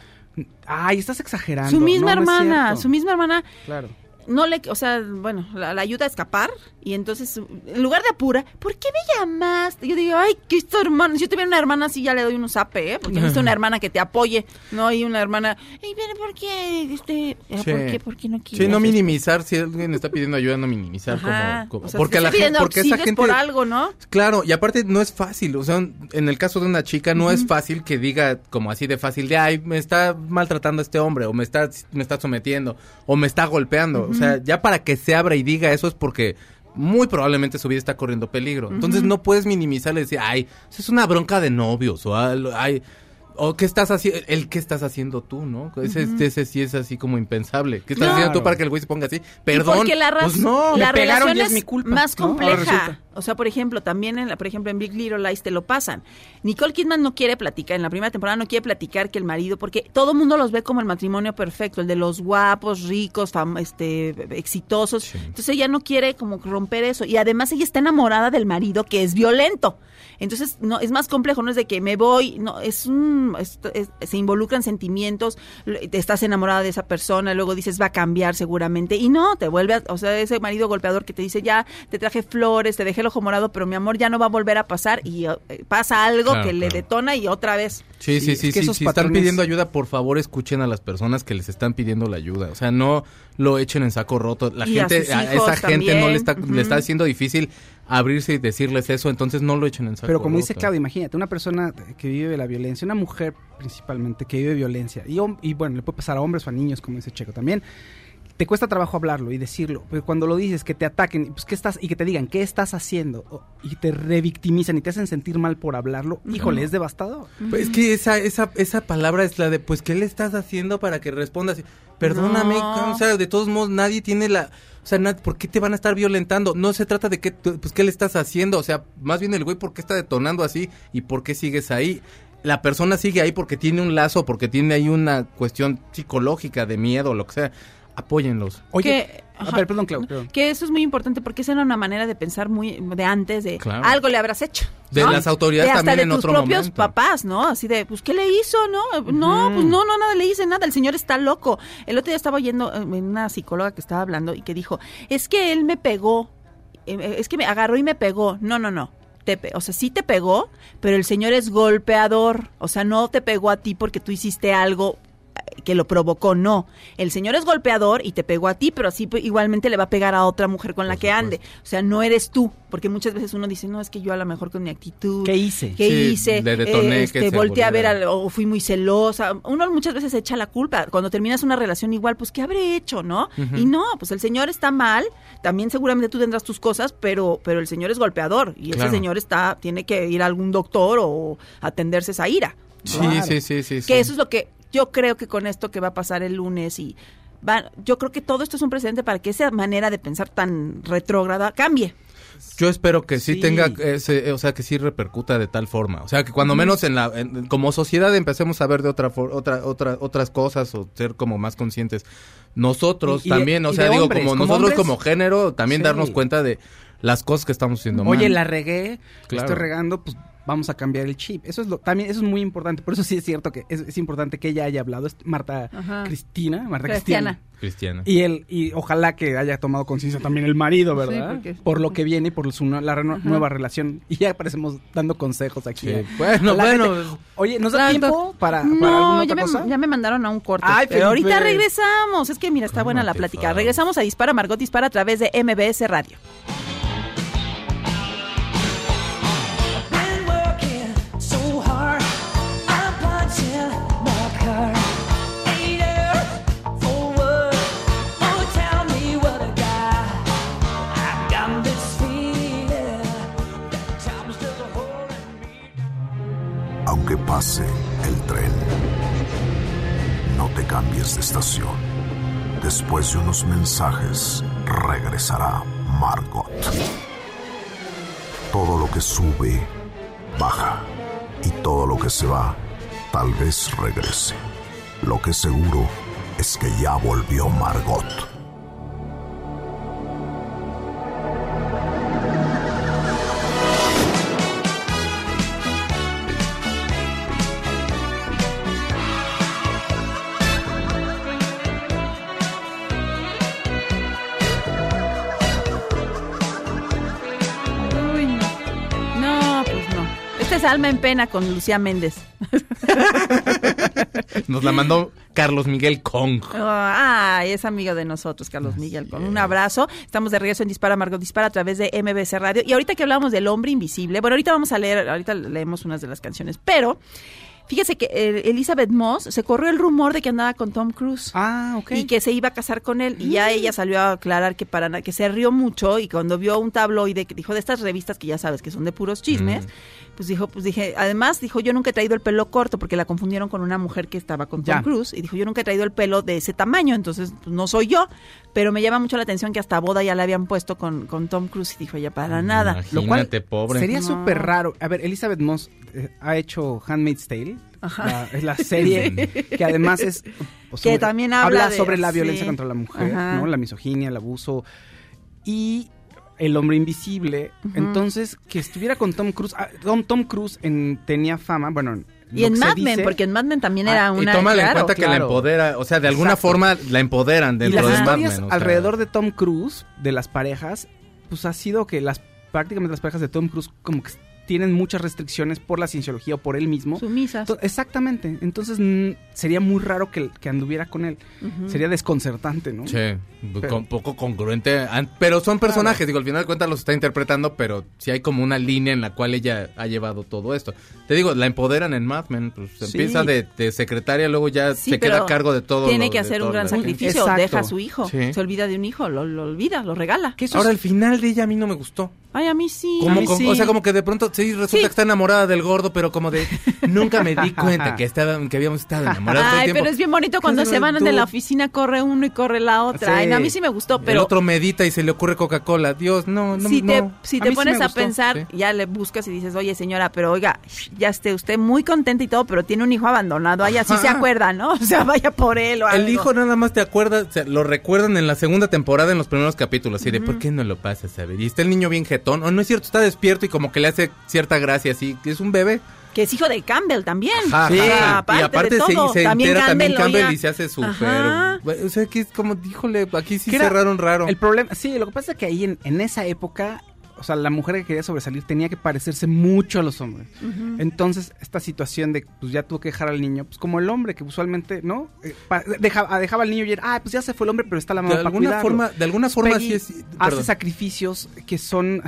ay, estás exagerando. su misma No, no es hermana, su misma hermana Claro. No le, o sea, bueno, la, la ayuda a escapar y entonces en lugar de apura, ¿por qué me llamaste? Yo digo, ay, que esta hermana, si yo tuviera una hermana así ya le doy un zape, ¿eh? Porque necesito una hermana que te apoye, no y una hermana, ay, pero ¿por qué? Este, Sí. ¿por qué? ¿Por qué no quieres? Sí, no minimizar, si alguien está pidiendo ayuda, no minimizar Ajá. como, como- O sea, porque la gente, porque esa gente por algo, ¿no? Claro, y aparte no es fácil, o sea, en el caso de una chica no es fácil que diga como así de fácil de, ay, me está maltratando este hombre, o me está, me está sometiendo, o me está golpeando, o sea, ya para que se abra y diga eso es porque muy probablemente su vida está corriendo peligro. Entonces no puedes minimizarle y decir, ay, eso es una bronca de novios, o ay, o qué estás haciendo, el qué estás haciendo tú, ¿no? Ese, ese sí es así como impensable. ¿Qué estás No. haciendo tú para que el güey se ponga así? Perdón. porque la, pues no. la Me pegaron y relación es es mi culpa, más compleja. O sea, por ejemplo, también, en la, por ejemplo, en Big Little Lies te lo pasan. Nicole Kidman no quiere platicar, en la primera temporada no quiere platicar que el marido, porque todo el mundo los ve como el matrimonio perfecto, el de los guapos, ricos, fam- este, exitosos. Entonces ella no quiere como romper eso. Y además ella está enamorada del marido que es violento. Entonces, no, es más complejo, no es de que me voy, no, es un, es- es- se involucran sentimientos, te estás enamorada de esa persona, luego dices va a cambiar seguramente, y no, te vuelve, a- o sea, ese marido golpeador que te dice ya, te traje flores, te dejé el ojo morado, pero mi amor ya no va a volver a pasar, y eh, pasa algo Claro, que le detona y otra vez. Sí, Sí, sí, es sí, Si están pidiendo ayuda, por favor escuchen a las personas que les están pidiendo la ayuda. O sea, no lo echen en saco roto. La Y gente, a, esa gente no le está, le está haciendo difícil abrirse y decirles eso, entonces no lo echen en saco Pero como dice. Claudia, imagínate, una persona que vive la violencia, una mujer principalmente que vive violencia, y, y bueno, le puede pasar a hombres o a niños, como dice Checo también, te cuesta trabajo hablarlo y decirlo, pero cuando lo dices, que te ataquen, pues, ¿qué estás, y que te digan, ¿qué estás haciendo? O- y te revictimizan y te hacen sentir mal por hablarlo, híjole, es devastador. Pues es que esa, esa, esa palabra es la de, pues, ¿qué le estás haciendo para que respondas? Perdóname, No. o sea, de todos modos, nadie tiene la... O sea, ¿por qué te van a estar violentando? No se trata de qué, pues, ¿qué le estás haciendo? O sea, más bien el güey, ¿por qué está detonando así? ¿Y por qué sigues ahí? La persona sigue ahí porque tiene un lazo, porque tiene ahí una cuestión psicológica de miedo, lo que sea. Apóyenlos. Oye, A ver, perdón, perdón. Que eso es muy importante porque esa era una manera de pensar muy de antes de Claro. algo le habrás hecho. De ¿no? las autoridades De hasta también de en tus otro propios momento. papás, ¿no? Así de, pues, ¿qué le hizo, no? No, pues no, no, nada le hice nada. El señor está loco. El otro día estaba oyendo eh, una psicóloga que estaba hablando y que dijo, es que él me pegó, eh, es que me agarró y me pegó. No, no, no. O sea, sí te pegó, pero el señor es golpeador. O sea, no te pegó a ti porque tú hiciste algo eh, que lo provocó, no. El señor es golpeador y te pegó a ti, pero así pues, igualmente le va a pegar a otra mujer con la que ande. O sea, no eres tú, porque muchas veces uno dice, no, es que yo a lo mejor con mi actitud. ¿Qué hice? ¿Qué Sí, hice? le detoné Eh, que este, se volteé a ver al- o fui muy celosa. Uno muchas veces echa la culpa. Cuando terminas una relación igual, pues, ¿qué habré hecho, no? Y no, pues el señor está mal. También seguramente tú tendrás tus cosas, pero, pero el señor es golpeador. Y Claro. ese señor está, tiene que ir a algún doctor o atenderse esa ira. Sí, Claro. sí, sí, sí. sí. Que eso es lo que yo creo que con esto que va a pasar el lunes y va, yo creo que todo esto es un precedente para que esa manera de pensar tan retrógrada cambie. Yo espero que sí, Sí. tenga, ese, o sea, que sí repercuta de tal forma. O sea, que cuando menos en la, en- como sociedad empecemos a ver de otra, for- otra, otra, otras cosas o ser como más conscientes. Nosotros Y- y de- también, o sea, digo, hombres, como como nosotros hombres. como género, también Sí. darnos cuenta de las cosas que estamos haciendo mal. Oye, la regué, la Claro. estoy regando, pues vamos a cambiar el chip. Eso es lo, también eso es muy importante. Por eso sí es cierto que es, es importante que ella haya hablado. Es Marta Ajá. Cristina, Marta Cristiana. Cristiana. Y él, y ojalá que haya tomado conciencia también el marido, ¿verdad? porque- Por lo que viene y por su la nueva relación. Y ya parecemos dando consejos aquí. Sí. a- Bueno, la bueno. gente. Oye, ¿nos da Tanto- tiempo para, para No, alguna ya otra me, cosa? ya me mandaron a un corte. Ay, pero Felipe. ahorita regresamos. Es que mira, está buena la plática. Regresamos a Dispara Margot Dispara a través de MBS Radio. Pase el tren, no te cambies de estación. Después de unos mensajes, regresará Margot. Todo lo que sube, baja. Y todo lo que se va, tal vez regrese. Lo que seguro es que ya volvió Margot. Alma en Pena con Lucía Méndez. Nos la mandó Carlos Miguel Kong. Ah, es amigo de nosotros, Carlos Miguel. Con un abrazo. Estamos de regreso en Dispara, Margot Dispara a través de MBC Radio. Y ahorita que hablamos del hombre invisible, bueno, ahorita vamos a leer, ahorita leemos unas de las canciones, pero fíjese que eh, Elizabeth Moss se corrió el rumor de que andaba con Tom Cruise. Ah, ok. Y que se iba a casar con él. Y ya ella salió a aclarar que para que se rió mucho y cuando vio un tabloide que dijo de estas revistas que ya sabes que son de puros chismes, pues dijo, pues dije, además dijo, yo nunca he traído el pelo corto porque la confundieron con una mujer que estaba con Tom. Cruise y dijo, yo nunca he traído el pelo de ese tamaño, entonces pues, no soy yo, pero me llama mucho la atención que hasta boda ya la habían puesto con, con Tom Cruise y dijo, ya para nada. Lo cual Imagínate, pobre. sería No. súper raro. A ver, Elizabeth Moss eh, ha hecho Handmaid's Tale. Ajá. La- es la serie que además es... pues, Que sobre- también habla de- sobre la sí. violencia contra la mujer, Ajá. ¿no? La misoginia, el abuso. Y el hombre invisible. Entonces, que estuviera con Tom Cruise. ah, Tom, Tom Cruise en, tenía fama, bueno... Y en Mad Men, porque en Mad Men también Ah, era Y una... tómale en claro, cuenta que la empodera, o sea, de alguna Exacto. forma la empoderan Y dentro las de Mad Men, o sea, alrededor de Tom Cruise, de las parejas, pues ha sido que las prácticamente las parejas de Tom Cruise como que tienen muchas restricciones por la cienciología o por él mismo. Sumisas. To- Exactamente. Entonces mm, sería muy raro que, que anduviera con él. Sería desconcertante, ¿no? Sí, Pero- con poco congruente. Pero son personajes, digo, al final de cuentas los está interpretando, pero sí hay como una línea en la cual ella ha llevado todo esto. Te digo, la empoderan en Mad Men, pues Sí. empieza de, de secretaria, luego ya Sí, se queda a cargo de todo. Tiene lo- que hacer un gran sacrificio, Exacto. deja a su hijo, Sí. se olvida de un hijo, lo, lo olvida, lo regala. Ahora, es- el final de ella a mí no me gustó. Ay, a mí sí. Como mí con- sí. O sea, como que de pronto sí resulta Sí. que está enamorada del gordo, pero como de nunca me di cuenta que estaba, que habíamos estado enamorados todo el Ay, pero es bien bonito cuando se van tú- de la oficina, corre uno y corre la otra. Sí. Ay, no, a mí sí me gustó, el pero otro medita y se le ocurre Coca-Cola. Dios, no, no, si te, no. si te pones a gustó, pensar, ya le buscas y dices, oye señora, pero oiga, ya esté usted muy contenta y todo, pero tiene un hijo abandonado. Ay, así se acuerda, ¿no? O sea, vaya por él o algo. El hijo nada más te acuerdas, o sea, lo recuerdan en la segunda temporada, en los primeros capítulos, así de, ¿por qué no lo pasas a ver? Y está el niño bien jetón, o no es cierto, está despierto y como que le hace cierta gracia, así, que es un bebé. Que es hijo de Campbell también. Ajá, sea, ajá. aparte y aparte de se, todo, se también entera también Campbell, y se hace súper... O sea, que es como, híjole, aquí sí cerraron raro. El problema, sí, lo que pasa es que ahí en, en esa época, o sea, la mujer que quería sobresalir tenía que parecerse mucho a los hombres. Entonces, esta situación de, pues ya tuvo que dejar al niño, pues como el hombre que usualmente, ¿no? Eh, pa- deja- dejaba al niño y era, ah, pues ya se fue el hombre, pero está la mamá de para alguna cuidarlo". forma, de alguna forma Peggy sí es... hace sacrificios que son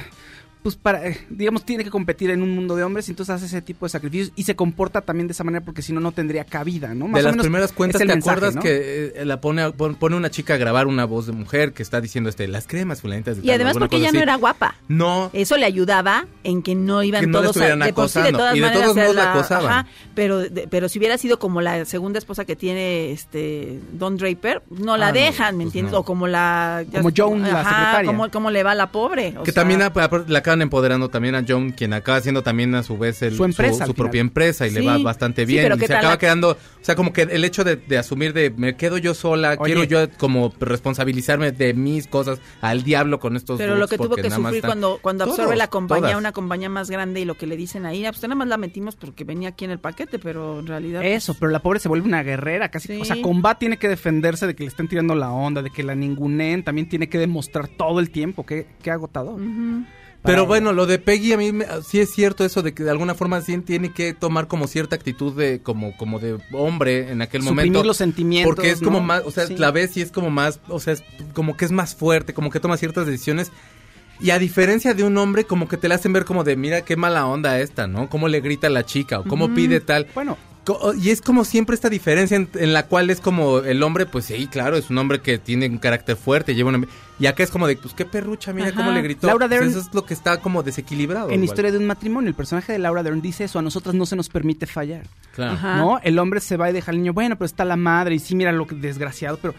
pues para eh, digamos tiene que competir en un mundo de hombres y entonces hace ese tipo de sacrificios y se comporta también de esa manera porque si no no tendría cabida no de o las menos primeras cuentas, ¿te mensaje, acuerdas ¿no? que eh, la pone, a- pon- pone una chica a grabar una voz de mujer que está diciendo este las cremas fulanitas de Y tal, además porque ella no era guapa. No, Eso le ayudaba en que no iban Que no todos estuvieran de por sí, de todas Y de maneras todos modos la la- acosaban. ajá, pero de- pero si hubiera sido como la segunda esposa que tiene este Don Draper, no la Ah, no, dejan, ¿me pues entiendes? no. O como la ya- Como Joan, la secretaria. como como le va a la pobre, o que sea, también la acaban empoderando también a John, quien acaba haciendo también a su vez el- Su empresa, al su propia empresa y le va bastante Sí, bien. pero y ¿qué se tal acaba la- quedando, o sea, como que el hecho de, de asumir de me quedo yo sola, Oye. quiero yo como responsabilizarme de mis cosas al diablo con estos Pero lo que tuvo que sufrir están- cuando, cuando absorbe Todos, la compañía, todas. una compañía más grande y lo que le dicen ahí, ah, pues nada más la metimos porque venía aquí en el paquete, pero en realidad... pues, Eso, pero la pobre se vuelve una guerrera, casi. Sí. O sea, Combat tiene que defenderse de que le estén tirando la onda, de que la ninguneen, también tiene que demostrar todo el tiempo. Qué, qué agotador. Ujú. Pero bueno, lo de Peggy a mí me- sí es cierto eso de que de alguna forma sí tiene que tomar como cierta actitud de como como de hombre en aquel Suprimir momento. los sentimientos, Porque es como más, o sea, Sí. la ves y es como más, o sea, es como que es más fuerte, como que toma ciertas decisiones. Y a diferencia de un hombre, como que te la hacen ver como de, mira qué mala onda esta, ¿no? Cómo le grita a la chica o cómo pide tal. Bueno, Y es como siempre esta diferencia en, en la cual es como el hombre, pues sí, claro, es un hombre que tiene un carácter fuerte, lleva una... Y acá es como de, pues qué perrucha, mira Ajá. cómo le gritó. Laura Pues Dern- eso es lo que está como desequilibrado. en igual. Historia de un matrimonio, el personaje de Laura Dern dice eso, a nosotras no se nos permite fallar. Claro. Ajá. ¿No? El hombre se va y deja al niño, bueno, pero está la madre y sí, mira lo que desgraciado, pero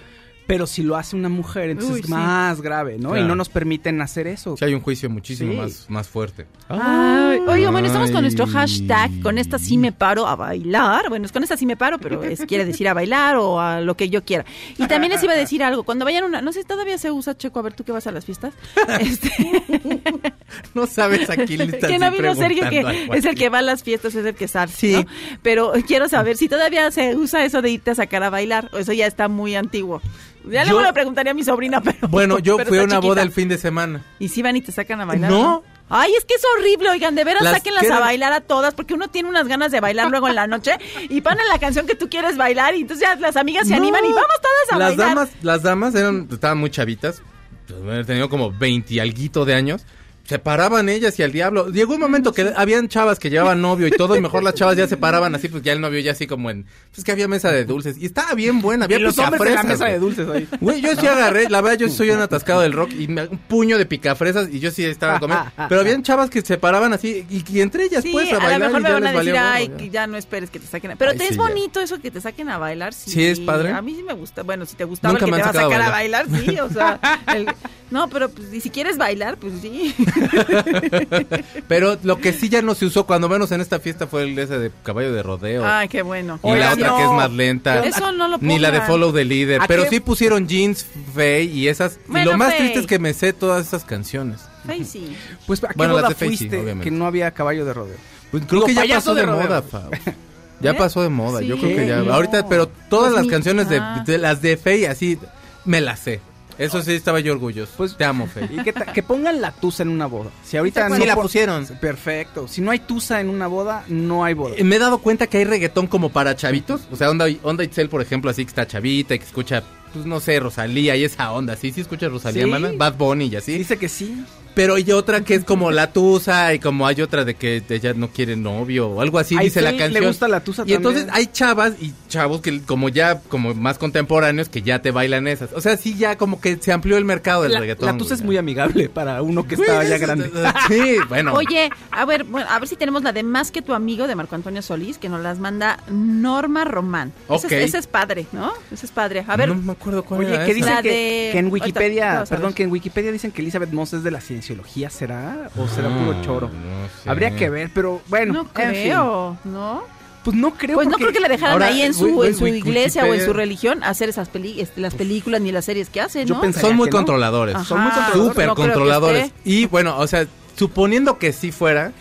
pero si lo hace una mujer, entonces Uy, es sí. más grave, ¿no? Claro. Y no nos permiten hacer eso. Sí hay un juicio muchísimo Sí. más, más fuerte. Ay, oiga, bueno, estamos con nuestro hashtag, con esta sí me paro a bailar. Bueno, es con esta sí me paro, pero es, quiere decir a bailar o a lo que yo quiera. Y también les iba a decir algo, cuando vayan a una, no sé, todavía se usa Checo, a ver tú que vas a las fiestas. Este, No sabes a quién le estás que no vino Sergio, que es el que va a las fiestas, es el que sabe, Sí. ¿no? Pero quiero saber si todavía se usa eso de irte a sacar a bailar, o eso ya está muy antiguo. Ya luego le preguntaría a mi sobrina, pero... Bueno, yo pero fui a una boda el fin de semana. ¿Y si van y te sacan a bailar? No, Ay, es que es horrible, oigan, de veras Las sáquenlas a bailar a todas, porque uno tiene unas ganas de bailar luego en la noche y ponen la canción que tú quieres bailar y entonces ya las amigas se No. animan y vamos todas a las bailar. damas, las damas eran, estaban muy chavitas, pues, tenido como 20 y alguito de años. Se paraban ellas y al diablo. Llegó un momento que habían chavas que llevaban novio y todo, y mejor las chavas ya se paraban así, pues ya el novio ya así como en. Pues que había mesa de dulces. Y estaba bien buena, había Y los hombres en la picafresas, mesa de dulces ahí. Güey, yo sí agarré, la verdad yo soy un atascado del rock y me- un puño de picafresas y yo sí estaba comiendo. Pero habían chavas que se paraban así y, y entre ellas Sí, pues a a, bailar lo mejor y me ya van a les decir, valió ay, que ya". ya no esperes que te saquen. a-". Pero Ay, te es ya. bonito eso que te saquen a bailar, sí. Sí, es padre. A mí sí me gusta. Bueno, si te gustaba Nunca el que me te va a sacar a a bailar, sí, o sea. el- no, pero pues, y si quieres bailar, pues sí. Pero lo que sí ya no se usó cuando menos en esta fiesta fue el ese de caballo de rodeo. ay, qué bueno. Y la otra no. que es más lenta. Eso no lo Ni la de. Follow the Leader. ¿A Pero qué? sí pusieron Jeans, Faye y esas. y lo más Faye. triste es que me sé todas esas canciones. Ay, sí. Pues, ¿a qué Bueno, las boda fuiste obviamente. que no había caballo de rodeo? Pues creo Digo, que ya pasó de, moda, Fao. Ya ¿Eh? pasó de moda, yo Sí. creo que ya. No. Ahorita, pero todas Pues las mi- canciones de, ah. de las de Faye así me las sé. Eso sí estaba yo orgulloso. Pues- te amo, Faye. Y que, pongan la tusa en una boda. Si ahorita Sí, la pusieron. Perfecto. Si no hay tusa en una boda, no hay boda. Eh, Me he dado cuenta que hay reggaetón como para chavitos. O sea, Onda, onda Itzel, por ejemplo, así que está chavita y que escucha, pues no sé, Rosalía y esa onda. Sí, sí escucha Rosalía, Sí. mana. Bad Bunny y así. Dice que sí. Pero hay otra que es como la tusa y como hay otra de que ella no quiere novio o algo así, dice la Itzel le canción. gusta la tusa Y entonces hay chavas y chavos que como ya como más contemporáneos que ya te bailan esas. O sea, sí ya como que se amplió el mercado del La, reggaetón. la tusa güey. es muy amigable para uno que estaba ya grande. Sí, bueno. Oye, a ver, bueno, a ver si tenemos la de Más que tu amigo de Marco Antonio Solís, que nos las manda Norma Román. Ese, Ok. es, ese es padre, ¿no? Ese es padre. A ver, no me acuerdo cuál Oye, era que esa. dicen La que, de- que en Wikipedia, perdón, que en Wikipedia dicen que Elizabeth Moss es de la cienciología, ¿será? ¿O será puro choro? no sé. Habría que ver, pero bueno. no en fin. creo, ¿no? Pues no creo Pues no creo que le dejaran Ahora, ahí en su, en iglesia o en su religión hacer esas peli este, las películas ni las series que hacen, ¿no? Son muy controladores. Ajá. Son muy controladores. Súper No controladores. Y bueno, o sea, suponiendo que sí fuera,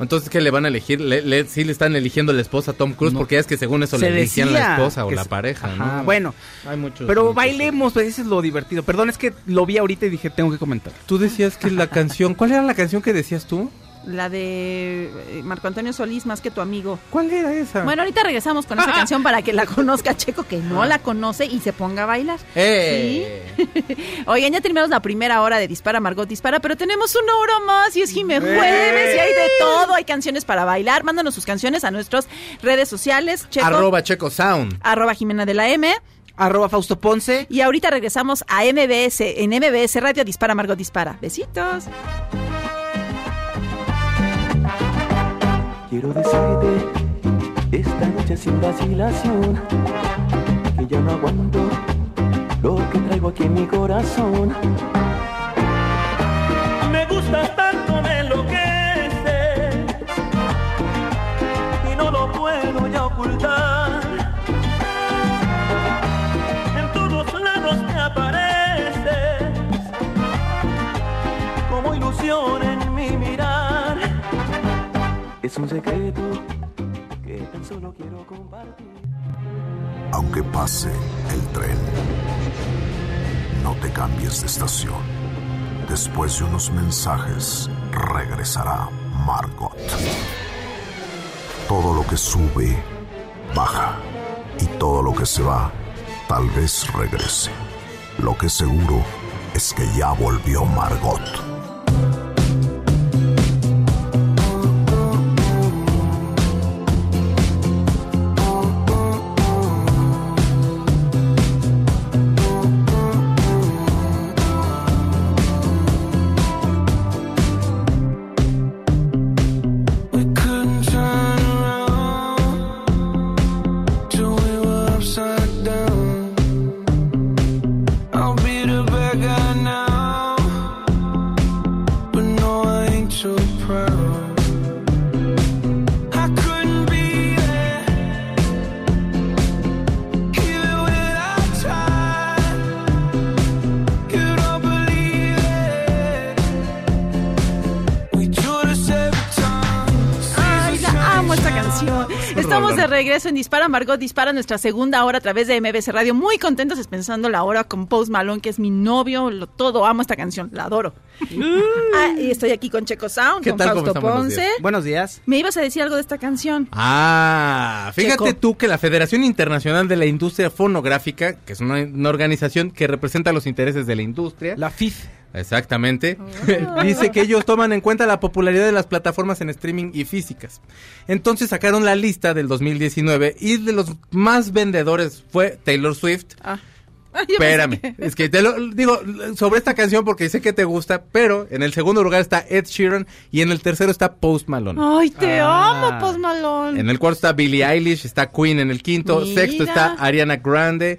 entonces ¿qué le van a elegir? Le, le- sí le están eligiendo la esposa a Tom Cruise No. porque es que según eso Se le elegían la esposa o la pareja, Ajá, ¿no? Bueno, Hay muchos. pero muchos. bailemos, pues ese es lo divertido. Perdón, es que lo vi ahorita y dije, tengo que comentar. Tú decías que la canción, ¿cuál era la canción que decías tú? La de eh, Marco Antonio Solís, Más que tu amigo. ¿Cuál era esa? Bueno, ahorita regresamos con esa canción para que la conozca Checo, que no la conoce y se ponga a bailar. ¡Eh! Oigan, ya terminamos la primera hora de Dispara, Margot Dispara, pero tenemos una hora más y es Jime Jueves y hay de todo. Hay canciones para bailar. Mándanos sus canciones a nuestras redes sociales. Checo, Arroba Checo Sound. arroba Jimena de la M. Arroba Fausto Ponce. Y ahorita regresamos a MBS, en MBS Radio Dispara, Margot Dispara. Besitos. Quiero decirte esta noche sin vacilación que ya no aguanto lo que traigo aquí en mi corazón. Me gustas tanto, me enloqueces y no lo puedo ya ocultar. En todos lados me apareces como mirar. Un secreto que tan solo quiero compartir. Aunque pase el tren, no te cambies de estación. Después de unos mensajes, regresará Margot. Todo lo que sube, baja. Y todo lo que se va, tal vez regrese. Lo que seguro es que ya volvió Margot. Regreso en Dispara, Margot Dispara, nuestra segunda hora a través de MBS Radio. Muy contentos pensando la hora con Post Malone, que es mi novio, lo todo, amo esta canción, la adoro. Ah, y estoy aquí con Checo Sound, ¿Qué con Fausto? Buenos Ponce. días. Buenos días. Me ibas a decir algo de esta canción. Ah, fíjate Checo. tú que la Federación Internacional de la Industria Fonográfica, que es una, una organización que representa los intereses de la industria, La FIF. Exactamente. Dice que ellos toman en cuenta la popularidad de las plataformas en streaming y físicas. Entonces sacaron la lista del 2019 y de los más vendedores fue Taylor Swift. Ah. Espérame, que- es que te lo digo sobre esta canción porque sé que te gusta, pero en el segundo lugar está Ed Sheeran y en el tercero está Post Malone. Ay, te Ah. amo, Post Malone. En el cuarto está Billie Eilish, está Queen en el quinto, Mira. sexto está Ariana Grande,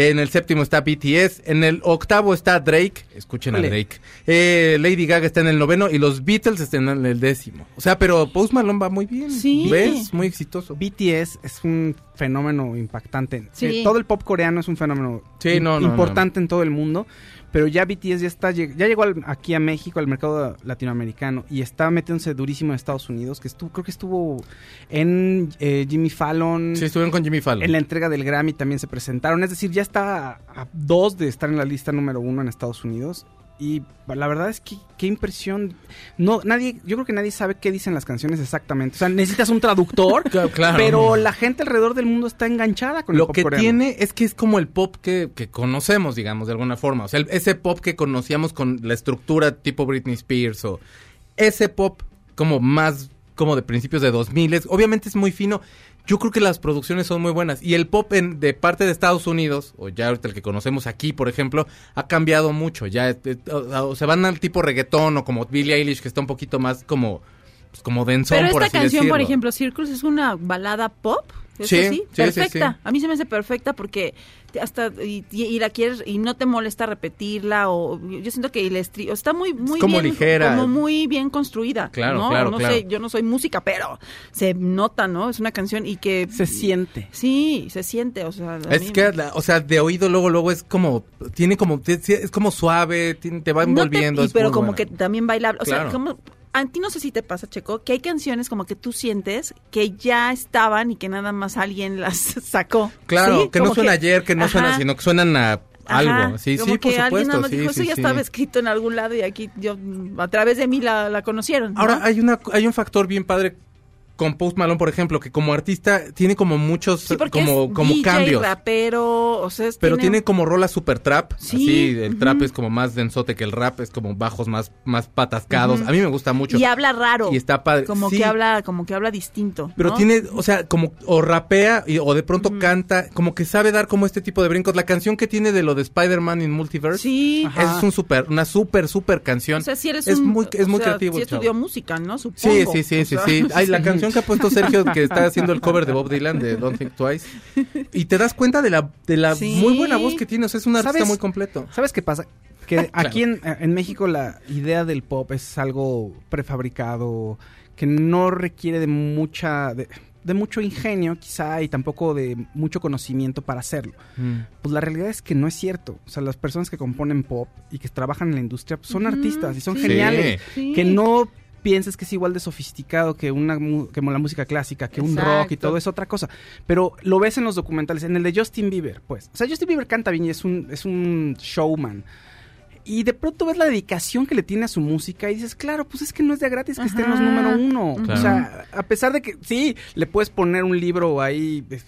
en el séptimo está BTS, en el octavo está Drake, escuchen a. Drake, eh, Lady Gaga está en el noveno y los Beatles están en el décimo. O sea, pero Post Malone va muy bien, Sí. ¿ves? Muy exitoso. BTS es un fenómeno impactante. Sí. Eh, todo el pop coreano es un fenómeno Sí, im- no, no, importante en todo el mundo. Pero ya BTS ya está ya llegó al- aquí a México, al mercado latinoamericano, y está metiéndose durísimo en Estados Unidos, que estuvo, creo que estuvo en eh, Jimmy Fallon. Sí, estuvieron con Jimmy Fallon. En la entrega del Grammy también se presentaron. Es decir, ya está a, a dos de estar en la lista número uno en Estados Unidos. Y la verdad es que qué impresión. No, nadie, yo creo que nadie sabe qué dicen las canciones exactamente. O sea, necesitas un traductor, Claro, claro. pero la gente alrededor del mundo está enganchada con el Lo pop que coreano. tiene es que es como el pop que, que conocemos, digamos, de alguna forma. O sea, el- ese pop que conocíamos con la estructura tipo Britney Spears o ese pop como más como de principios de 2000. Obviamente es muy fino. Yo creo que las producciones son muy buenas. Y el pop en, de parte de Estados Unidos, o ya el que conocemos aquí, por ejemplo, ha cambiado mucho. Ya eh, o se van al tipo reggaetón o como Billie Eilish, que está un poquito más como, pues, como densón, Pero por esta así canción, por ejemplo, Circles es una balada pop. ¿Es Sí, así? sí, sí, perfecta. sí. A mí se me hace perfecta porque hasta y, la quieres y no te molesta repetirla o yo siento que el estri- está muy muy como bien ligera. como muy bien construida. Claro, ¿no? claro, No claro. sé, yo no soy música, pero se nota, ¿no? Es una canción y que Se siente. Sí, se siente, o sea, Es que, la- o sea, de oído luego, luego es como, tiene como, es como suave, tiene- te va No te- envolviendo. y- es pero como buena. que también bailable. O sea, como. A ti no sé si te pasa, Checo, que hay canciones como que tú sientes que ya estaban y que nada más alguien las sacó. Claro, ¿sí? que no suena ayer, que no Ajá, suenan, sino que suenan a algo. ajá, Sí, como sí, por que alguien nada supuesto. más Sí, dijo, sí, eso ya estaba escrito en algún lado y aquí yo, a través de mí la, la conocieron. ¿no? Ahora, hay, una, hay un factor bien padre con Post Malone, por ejemplo, que como artista tiene como muchos sí, como, es como DJ, cambios. rapero, o sea, es- Pero tiene como rola super trap. Sí, Así, el trap es como más densote que el rap, es como bajos más, más patascados. A mí me gusta mucho. Y habla raro. Y está padre. Como Sí. que habla, como que habla distinto. Pero ¿no? tiene, o sea, como o rapea y- o de pronto canta, como que sabe dar como este tipo de brincos. La canción que tiene de lo de Spider-Man in Multiverse, Sí. es un super, una super, super canción. O sea, si eres es un, muy, es muy sea, creativo. Sí estudió música, ¿no? Sí, Supongo. sí, sí, O sí, sea, sí. Ay, la canción que ha puesto Sergio, que está haciendo el cover de Bob Dylan, de Don't Think Twice. Y te das cuenta de la, de la Sí. muy buena voz que tiene. O sea, es un artista muy completo. ¿Sabes qué pasa? Que aquí en, en México la idea del pop es algo prefabricado, que no requiere de mucha... De, de mucho ingenio quizá y tampoco de mucho conocimiento para hacerlo. Pues la realidad es que no es cierto. O sea, las personas que componen pop y que trabajan en la industria pues, son artistas y son sí. geniales. Sí. Que no pienses que es igual de sofisticado que una que la música clásica, que un rock y todo es otra cosa. Pero lo ves en los documentales, en el de Justin Bieber, pues. O sea, Justin Bieber canta bien y es un, es un showman. Y de pronto ves la dedicación que le tiene a su música y dices, claro, pues es que no es de gratis que los Ajá. número uno. Claro. O sea, a pesar de que sí, le puedes poner un libro ahí de,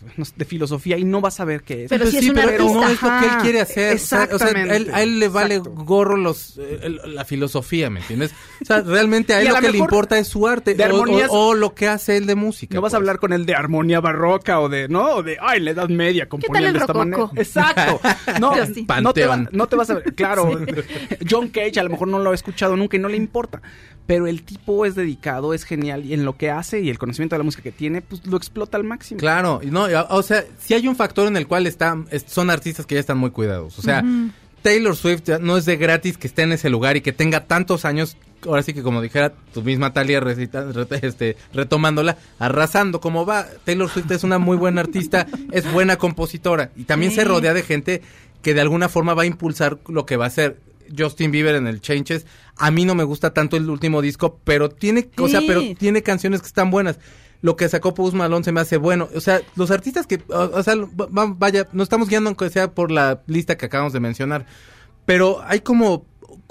filosofía y no vas a ver qué es. Pero si es un pero artista. no es lo que él quiere hacer. O sea, O sea, exactamente, él- a él le vale exacto. gorro los eh, el- la filosofía, ¿me entiendes? O sea, realmente a él a lo lo que le importa es su arte de o, armonías- o lo que hace él de música. No vas a pues. hablar con él de armonía barroca o de, ¿no? O de, ay, la edad media de esta manera. Exacto. No, Justin. no te, va- no te vas a ver. Claro, John Cage a lo mejor no lo ha escuchado nunca y no le importa. Pero el tipo es dedicado, es genial y en lo que hace y el conocimiento de la música que tiene, pues lo explota al máximo. Claro, y no, y, o sea, si hay un factor en el cual están, es- son artistas que ya están muy cuidados. O sea, Taylor Swift ya no es de gratis que esté en ese lugar y que tenga tantos años, ahora sí que como dijera tu misma Talia recita- re- este, retomándola, arrasando como va. Taylor Swift es una muy buena artista, es buena compositora y también Sí. se rodea de gente que de alguna forma va a impulsar lo que va a hacer. Justin Bieber en el Changes. A mí no me gusta tanto el último disco, pero tiene, o sea, pero tiene canciones que están buenas. Lo que sacó Post Malone se me hace bueno. O sea, los artistas que, o, o sea, va- va- vaya, nos estamos guiando aunque sea por la lista que acabamos de mencionar. Pero hay como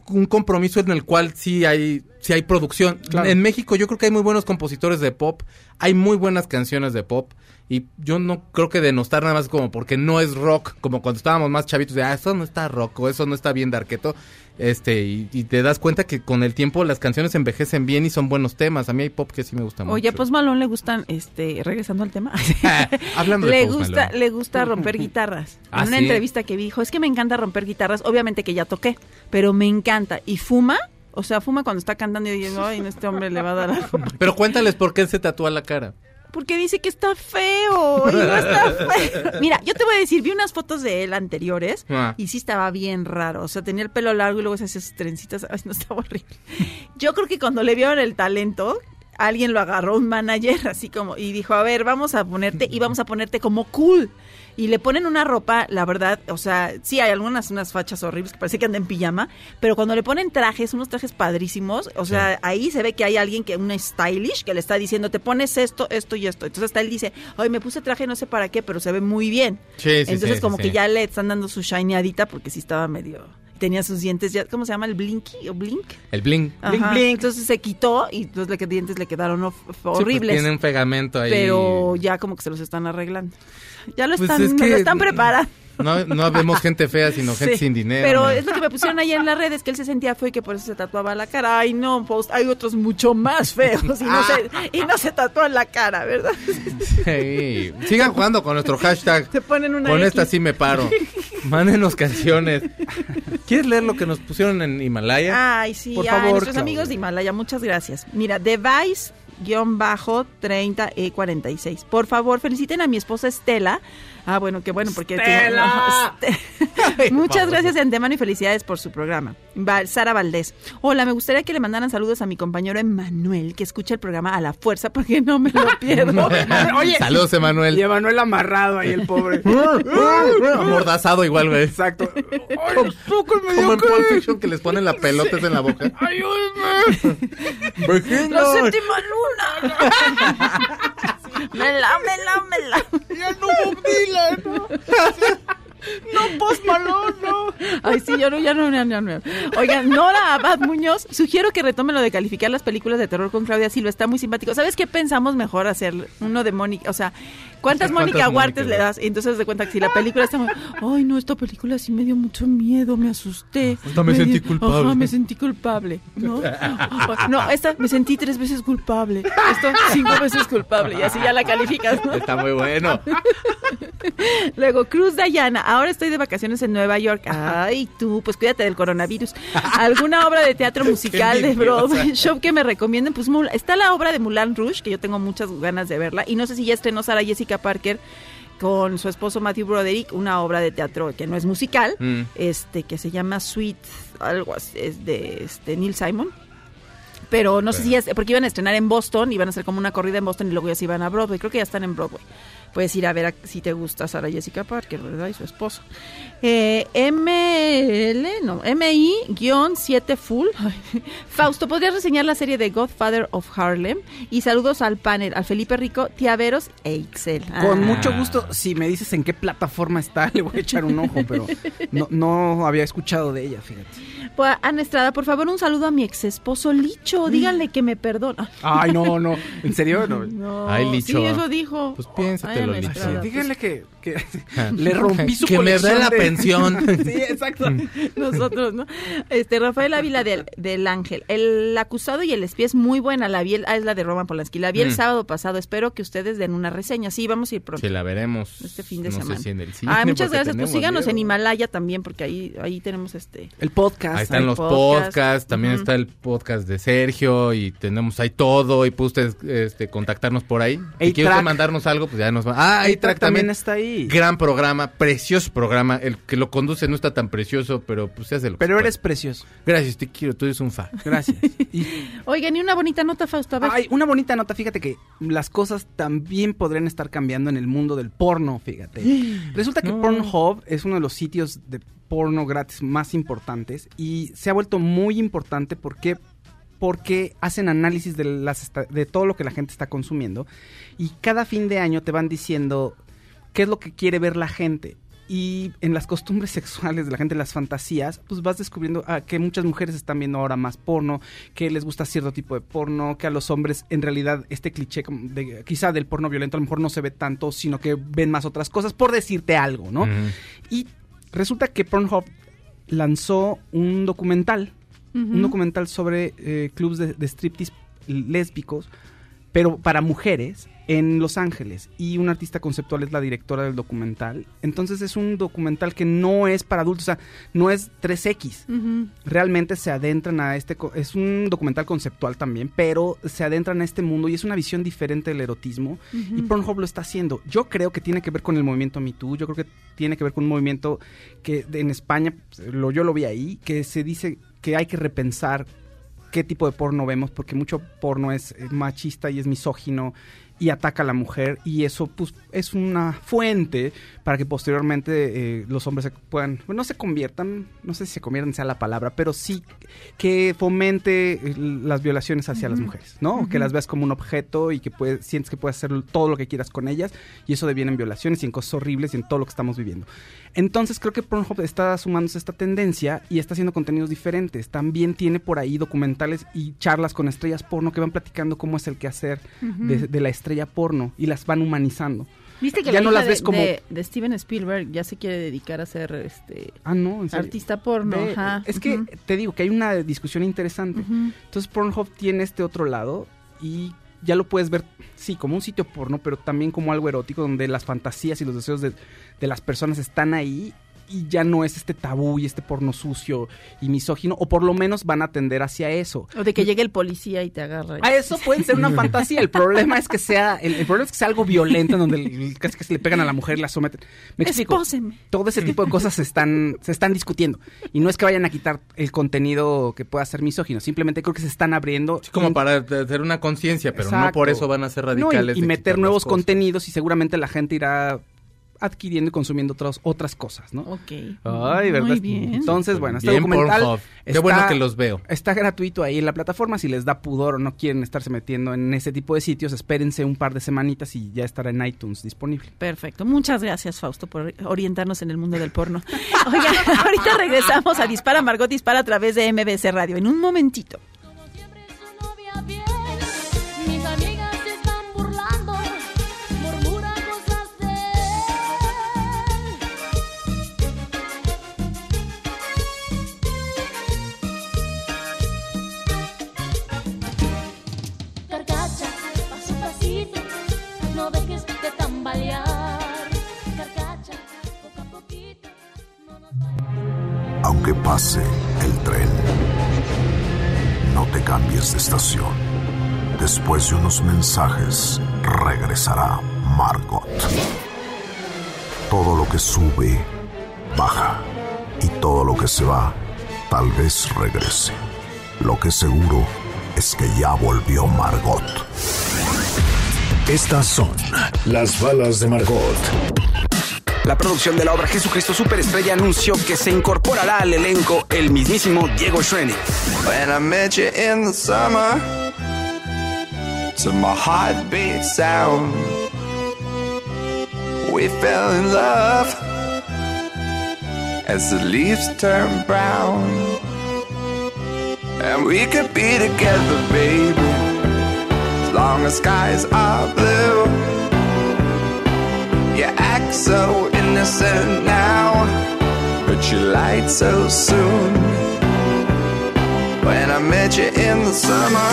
un compromiso en el cual sí hay, sí hay producción. Claro. En México yo creo que hay muy buenos compositores de pop, hay muy buenas canciones de pop y yo no creo que denostar nada más como porque no es rock, como cuando estábamos más chavitos de, ah, eso no está rock o eso no está bien darketo. Este, y, y te das cuenta que con el tiempo las canciones envejecen bien y son buenos temas. A mí hay pop que sí me gusta Oye, mucho. pues Malón le gustan, este, regresando al tema. Hablando de le Post gusta, Malone. le gusta romper guitarras. Ah, en una ¿sí? entrevista que vi, dijo, es que me encanta romper guitarras, obviamente que ya toqué, pero me encanta. Y fuma, o sea, fuma cuando está cantando y digo, ay, este hombre le va a dar algo. Pero cuéntales por qué se tatúa la cara. Porque dice que está feo y no está feo. Mira, yo te voy a decir, vi unas fotos de él anteriores Ah. y sí estaba bien raro. O sea, tenía el pelo largo y luego se hacía sus trencitas. Ay, no estaba horrible. Yo creo que cuando le vieron el talento, alguien lo agarró, un manager, así como, y dijo, a ver, vamos a ponerte y vamos a ponerte como cool. Y le ponen una ropa, la verdad, o sea, sí hay algunas unas fachas horribles que parece que anda en pijama, pero cuando le ponen trajes, unos trajes padrísimos, o sea, ahí se ve que hay alguien que, una stylish, que le está diciendo, te pones esto, esto y esto. Entonces hasta él dice, ay, me puse traje no sé para qué, pero se ve muy bien. Sí, sí, Entonces sí, como sí, que sí. ya le están dando su shineadita porque sí estaba medio... Tenía sus dientes ya, ¿cómo se llama? ¿El blinky o blink? El bling. Ajá. Entonces se quitó y entonces los dientes le quedaron Sí, pues, horribles. tiene un pegamento ahí. pero ya como que se los están arreglando. Ya lo Pues están, es me que- lo están preparando. No, no vemos gente fea, sino gente Sí. sin dinero. Pero es lo que me pusieron ahí en las redes, que él se sentía feo y que por eso se tatuaba la cara. Ay, no, post, hay otros mucho más feos y no, se, y no se tatúan la cara, ¿verdad? Sí. Sigan jugando con nuestro hashtag. Se ponen una Con X. esta sí me paro. Mándenos canciones. ¿Quieres leer lo que nos pusieron en Himalaya? Ay, sí, Por ay, favor, nuestros Claudia. amigos de Himalaya, muchas gracias. Mira, Device-30E46. Por favor, feliciten a mi esposa Estela. Ah, bueno, qué bueno, porque... ¡Estela! Este- Muchas gracias de antemano y felicidades por su programa. Sara Valdés. Hola, me gustaría que le mandaran saludos a mi compañero Emanuel, que escucha el programa a la fuerza porque no me lo pierdo. Oye, Saludos, y Emanuel. Emanuel amarrado ahí, el pobre. Amordazado igual, güey. Exacto. Como en Pulp Fiction que les ponen la pelotas en la boca. ¡Ayúdame! ¡La séptima luna! ¡Mela, mela, mela! Ya no Bob Dylan. No, Post Malone, no. Ay, sí, yo no, ya no, ya no, ya no. Oigan, Nora Abad Muñoz, sugiero que retomen lo de calificar las películas de terror con Claudia Silva, está muy simpático. ¿Sabes qué pensamos mejor hacer? Uno de Mónica, o sea, ¿cuántas ¿Cuántas Mónica Huartes le das? Y entonces de cuenta que si la película está muy, ay, no, esta película sí me dio mucho miedo, me asusté. Hasta me sentí dio- culpable. Ajá, me sentí culpable, ¿no? No, esta me sentí tres veces culpable, esto cinco veces culpable, y así ya la calificas, ¿no? Está muy bueno. Luego, Cruz Dayana, ahora estoy de vacaciones en Nueva York. Ay, tú, pues cuídate del coronavirus. ¿Alguna obra de teatro musical de. Broadway? Show que me recomienden. Pues está la obra de Mulan Rouge, que yo tengo muchas ganas de verla. Y no sé si ya estrenó Sara Jessica Parker con su esposo Matthew Broderick, una obra de teatro que no es musical, Mm. este que se llama Sweet, algo así, es de este, Neil Simon. Pero no sé si ya, porque iban a estrenar en Boston, iban a hacer como una corrida en Boston y luego ya se iban a Broadway. Creo que ya están en Broadway. Puedes ir a ver a- si te gusta Sara Jessica Parker, ¿verdad? Y su esposo. Eh, ML, no, MI-7 Full. Fausto, ¿podrías reseñar la serie de Godfather of Harlem? Y saludos al panel, al Felipe Rico, Tiaveros e Ixel. Con Ah. mucho gusto, si me dices en qué plataforma está, le voy a echar un ojo, pero no, no había escuchado de ella, fíjate. Pues, Ana Estrada, por favor, un saludo a mi ex esposo Licho. Díganle que me perdona. Ay, no, no, ¿en serio? No. No, Ay, Licho. Sí, eso dijo. Pues piénsatelo, Sí, díganle que, que le rompí su Que me dé la de- pensión. sí, exacto. Nosotros, ¿no? Este, Rafael Ávila del, del Ángel. El acusado y el espía es muy buena. La vi, el- ah, es la de Roman Polanski. La vi el Mm. sábado pasado. Espero que ustedes den una reseña. Sí, vamos a ir pronto. Si la veremos. Este fin de no semana. sé si en el cine. Ay, muchas gracias. Pues síganos en. Himalaya también, porque ahí, ahí tenemos este. El podcast. Ahí están los podcast. podcasts, también está el podcast de Sergio y tenemos ahí todo y puede usted este, contactarnos por ahí. Si quiere usted mandarnos algo, pues ya nos va. Ah, Ahí A-Track también también. está ahí. Gran programa, precioso programa. El que lo conduce no está tan precioso, pero pues se hace lo que Pero eres puede. precioso. Gracias, te quiero, tú eres un fan. Gracias. Y- Oigan, y una bonita nota, Fausto. A ver. Ay, una bonita nota, fíjate que las cosas también podrían estar cambiando en el mundo del porno, fíjate. Resulta que No. Pornhub es uno de los sitios de porno gratis más importantes y se ha vuelto muy importante porque porque hacen análisis de las de todo lo que la gente está consumiendo y cada fin de año te van diciendo qué es lo que quiere ver la gente. Y en las costumbres sexuales de la gente, en las fantasías, pues vas descubriendo ah, que muchas mujeres están viendo ahora más porno, que les gusta cierto tipo de porno, que a los hombres en realidad este cliché de, quizá del porno violento a lo mejor no se ve tanto, sino que ven más otras cosas, por decirte algo, ¿no? Y resulta que Pornhub lanzó un documental, un documental sobre eh, clubs de, de striptease lésbicos, pero para mujeres en Los Ángeles. Y una artista conceptual es la directora del documental. Entonces es un documental que no es para adultos, o sea, no es 3X. Ujú. Realmente se adentran a este... Es un documental conceptual también, pero se adentran a este mundo y es una visión diferente del erotismo. Y Pornhub lo está haciendo. Yo creo que tiene que ver con el movimiento Me Too. Yo creo que tiene que ver con un movimiento que en España, pues, lo, yo lo vi ahí, que se dice que hay que repensar qué tipo de porno vemos, porque mucho porno es eh, machista y es misógino y ataca a la mujer y eso pues es una fuente para que posteriormente eh, los hombres se puedan, bueno, no se conviertan, no sé si se conviertan sea la palabra, pero sí que fomente eh, las violaciones hacia las mujeres, ¿no? Que las veas como un objeto y que puedes, sientes que puedes hacer todo lo que quieras con ellas y eso deviene en violaciones y en cosas horribles y en todo lo que estamos viviendo. Entonces creo que Pornhub está sumándose a esta tendencia y está haciendo contenidos diferentes. También tiene por ahí documentales y charlas con estrellas porno que van platicando cómo es el quehacer de, de la estrella porno y las van humanizando. Viste que Ya la no hija las ves de, como- de- de Steven Spielberg ya se quiere dedicar a ser este Ah, no, en serio. artista porno. Ajá, es que te digo que hay una discusión interesante. Entonces Pornhub tiene este otro lado y ya lo puedes ver, sí, como un sitio porno, pero también como algo erótico donde las fantasías y los deseos de, de las personas están ahí y ya no es este tabú y este porno sucio y misógino, o por lo menos van a tender hacia eso. O de que llegue el policía y te agarre. A eso puede ser una fantasía. El problema es que sea, el, el problema es que sea algo violento en donde casi que se le pegan a la mujer y la someten. Me explico. Espóseme. Todo ese tipo de cosas se están, se están discutiendo. Y no es que vayan a quitar el contenido que pueda ser misógino. Simplemente creo que se están abriendo. Sí, como para hacer una conciencia, pero no por eso van a ser No, y- radicales. y, meter nuevos cosas. contenidos y seguramente la gente irá adquiriendo y consumiendo otras otras cosas, ¿no? Ok. Ay, ¿verdad? Muy bien. Entonces, bueno, este Bien documental Pornhub. Qué está- bueno que los veo. Está gratuito ahí en la plataforma. Si les da pudor o no quieren estarse metiendo en ese tipo de sitios, espérense un par de semanitas y ya estará en iTunes disponible. Perfecto. Muchas gracias, Fausto, por orientarnos en el mundo del porno. Oiga, ahorita regresamos a Dispara Margot Dispara a través de MBC Radio. En un momentito. Pase el tren, no te cambies de estación. Después de unos mensajes, regresará Margot. Todo lo que sube, baja. Y todo lo que se va, tal vez regrese. Lo que seguro es que ya volvió Margot. Estas son las balas de Margot. La producción de la obra Jesucristo Superestrella anunció que se incorporará al elenco el mismísimo Diego Schwenny. When I met you in the summer, to my heartbeat sound, we fell in love as the leaves turn brown. And we could be together, baby, as long as skies are blue. You act so innocent now, but you lied so soon. When I met you in the summer.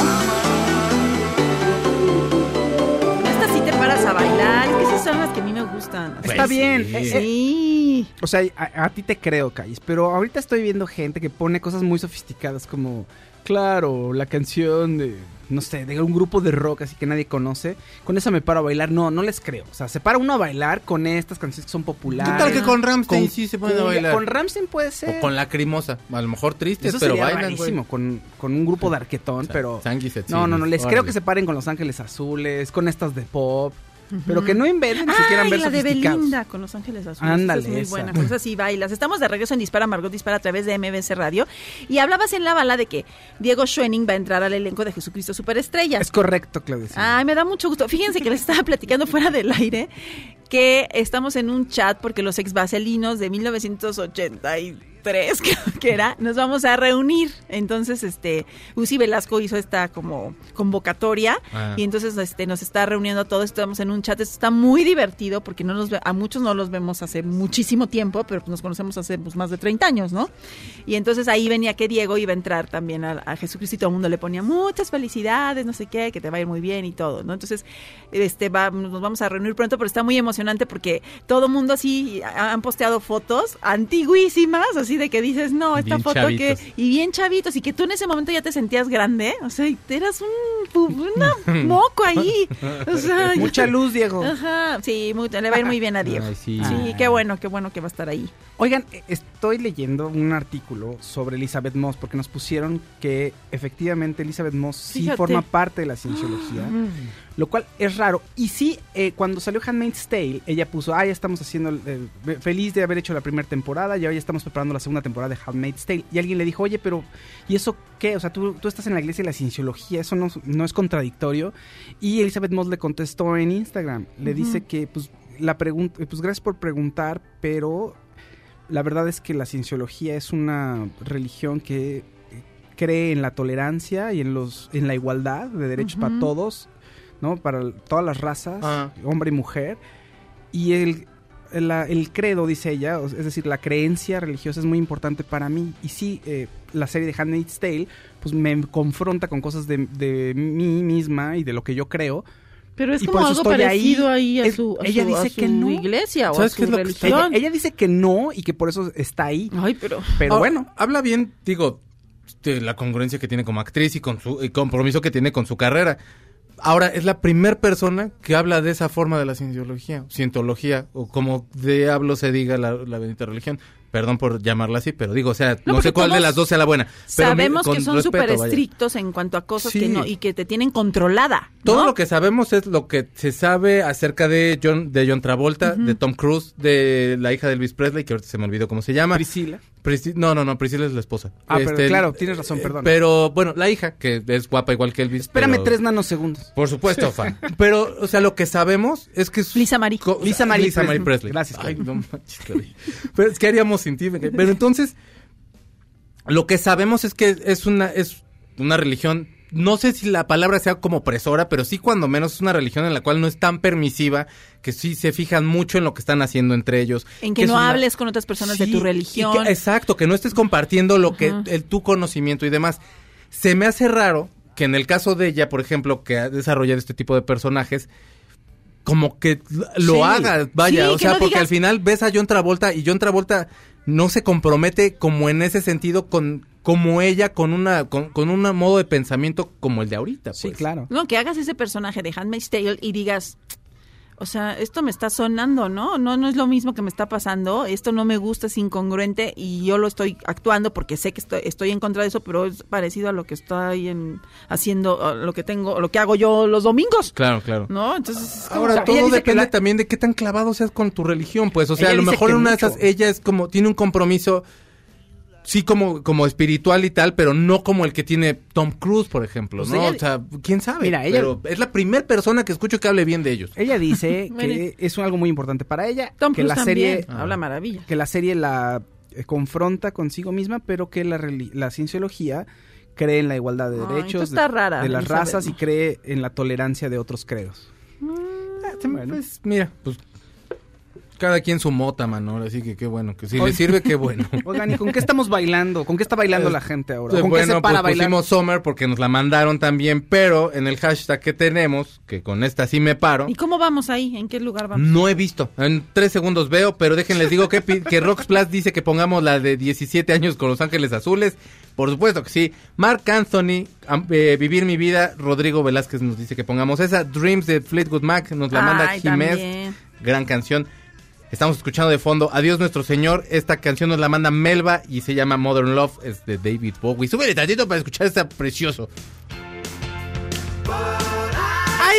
Estas sí te paras a bailar. Es que esas son las que a mí me gustan. Está bien. sí. eh, eh, Sí. O sea, a, a ti te creo, Calles, pero ahorita estoy viendo gente que pone cosas muy sofisticadas como, claro, la canción de, no sé, de un grupo de rock así que nadie conoce. Con eso me paro a bailar. No, no les creo. O sea, se para uno a bailar con estas canciones que son populares. ¿Qué tal que con Rammstein Con sí se pueden bailar? Con Ramstein puede ser. O con Lacrimosa. A lo mejor tristes, Eso pero sería bailan, rarísimo, con, con un grupo de arquetón, Sa- pero... Sanguis et No, no, no, les creo que se paren con Los Ángeles Azules, con estas de pop. Pero que no inventen ni se quieran ver la de. Belinda con Los Ángeles Azules. Ándale, es muy esa. buena. Con esa sí bailas. Estamos de regreso en Dispara, Margot Dispara a través de MBC Radio. Y hablabas en la bala de que Diego Schwenning va a entrar al elenco de Jesucristo Superestrella. Es correcto, Claudia. Ay, me da mucho gusto. Fíjense que les estaba platicando fuera del aire que estamos en un chat porque los ex vaselinos de 1983, creo que era, nos vamos a reunir. Entonces, este, Uzi Velasco hizo esta como convocatoria Ah. y entonces este nos está reuniendo a todos, estamos en un chat, esto está muy divertido porque no nos ve- a muchos no los vemos hace muchísimo tiempo, pero nos conocemos hace pues, más de 30 años, ¿no? Y entonces ahí venía que Diego iba a entrar también a, a Jesucristo y todo el mundo le ponía muchas felicidades, no sé qué, que te va a ir muy bien y todo, ¿no? Entonces, este va, nos vamos a reunir pronto, pero está muy emocionante porque todo el mundo así ha- han posteado fotos antiguísimas, así de que dices, no, esta Bien foto chavitos. que y bien chavitos y que tú en ese momento ya te sentías grande, o sea, y eras un una moco ahí, o sea, Mucha luz, Diego. Ajá, sí, muy- le va a ir muy bien a Diego. Ay, sí. sí, qué bueno, qué bueno que va a estar ahí. Oigan, estoy leyendo un artículo sobre Elizabeth Moss porque nos pusieron que efectivamente Elizabeth Moss sí Fíjate. forma parte de la cienciología, lo cual es raro. Y sí, eh, cuando salió Handmaid's Tale, ella puso, ah, ya estamos haciendo, eh, feliz de haber hecho la primera temporada ya estamos preparando la segunda temporada de Handmaid's Tale. Y alguien le dijo, oye, pero ¿y eso qué? O sea, tú, tú estás en la iglesia de la cienciología, eso no, no es contradictorio. Y Elizabeth Moss le contestó en Instagram, le dice que, pues, la pregunta, pues gracias por preguntar, pero la verdad es que la cienciología es una religión que cree en la tolerancia y en los en la igualdad de derechos para todos, ¿no? Para todas las razas, Ah. hombre y mujer. Y el, el, credo, dice ella, es decir, la creencia religiosa es muy importante para mí. Y sí, eh, la serie de Handmaid's Tale, pues me confronta con cosas de, de mí misma y de lo que yo creo. Pero es Y como algo parecido ahí. ahí a su, a ella su- dice a su que no. iglesia o a ¿Sabes su qué es lo que está- Ella, religión. ella dice que no y que por eso está ahí. Ay, pero... Pero Ahora, bueno. Habla bien, digo, de la congruencia que tiene como actriz y con su y compromiso que tiene con su carrera. Ahora, es la primer persona que habla de esa forma de la cienciología, cientología, o como diablo se diga la, la bendita religión. Perdón por llamarla así, pero digo, o sea, no, sé cuál de las dos sea la buena. Pero Sabemos con que son súper vaya. estrictos en cuanto a cosas Sí. que no y que te tienen controlada. ¿no? Todo lo que sabemos es lo que se sabe acerca de John, de John Travolta, de Tom Cruise, de la hija de Elvis Presley, que ahorita se me olvidó cómo se llama. Priscila. No, no, no, Priscila es la esposa. Ah, pero Este, claro, tienes razón, perdón. Pero bueno, la hija, que es guapa igual que Elvis. Espérame pero- tres nanosegundos. Por supuesto, fan. Pero, o sea, lo que sabemos es que... es- Lisa Marie. co- Lisa Marie Lisa Marie Presley. Gracias, Ay, no manches. Pero es que haríamos sin ti. Pero entonces, lo que sabemos es que es una, es una religión... No sé si la palabra sea como opresora, pero sí cuando menos es una religión en la cual no es tan permisiva, que sí se fijan mucho en lo que están haciendo entre ellos. En que, no una- hables con otras personas de tu religión. que- exacto, que no estés compartiendo lo que el, tu conocimiento y demás. Se me hace raro que en el caso de ella, por ejemplo, que ha desarrollado este tipo de personajes, como que lo Sí. haga, vaya, Sí, o sea, no porque digas- al final ves a John Travolta y John Travolta no se compromete como en ese sentido con como ella con una con, con un modo de pensamiento como el de ahorita, Sí, pues. claro. No, que hagas ese personaje de Handmaid's Tale y digas, o sea, esto me está sonando, ¿no? No, no es lo mismo que me está pasando, esto no me gusta, es incongruente y yo lo estoy actuando porque sé que estoy, estoy en contra de eso, pero es parecido a lo que estoy en, haciendo, a lo que tengo, lo que hago yo los domingos, Claro, claro. ¿no? Entonces, es como- Ahora, o sea, todo depende la- también de qué tan clavado seas con tu religión, pues. O sea, Ella a lo mejor en una de esas, ella es como, tiene un compromiso, sí, como, como espiritual y tal, pero no como el que tiene Tom Cruise, por ejemplo, Pues ¿no? ella- o sea, quién sabe. Mira, ella- Pero es la primera persona que escucho que hable bien de ellos. Ella dice que es algo muy importante para ella, Tom que Cruise la serie también, habla maravilla. que la serie la eh, confronta consigo misma, pero que la, la cienciología cree en la igualdad de Ay, derechos de, rara, de las razas y cree en la tolerancia de otros credos. Bueno. Pues, mira, pues, cada quien su mota, mano, así que qué bueno, que si le sirve, qué bueno. Oigan, ¿y con qué estamos bailando? ¿Con qué está bailando la gente ahora? ¿Con qué se para pues a bailar? pusimos Summer porque nos la mandaron también, pero en el hashtag que tenemos, que con esta sí me paro, ¿Y cómo vamos ahí? ¿En qué lugar vamos? no he visto. En tres segundos veo, pero déjenles digo que, que Rox Plus dice que pongamos la de 17 años con Los Ángeles Azules. Por supuesto que sí. Mark Anthony, eh, Vivir mi vida. Rodrigo Velázquez nos dice que pongamos esa. Dreams de Fleetwood Mac nos la manda Ay, también. Gran canción. Estamos escuchando de fondo Adiós Nuestro Señor. Esta canción nos la manda Melba y se llama Modern Love. Es de David Bowie. Súbele tantito para escuchar esta precioso. ¡Ay!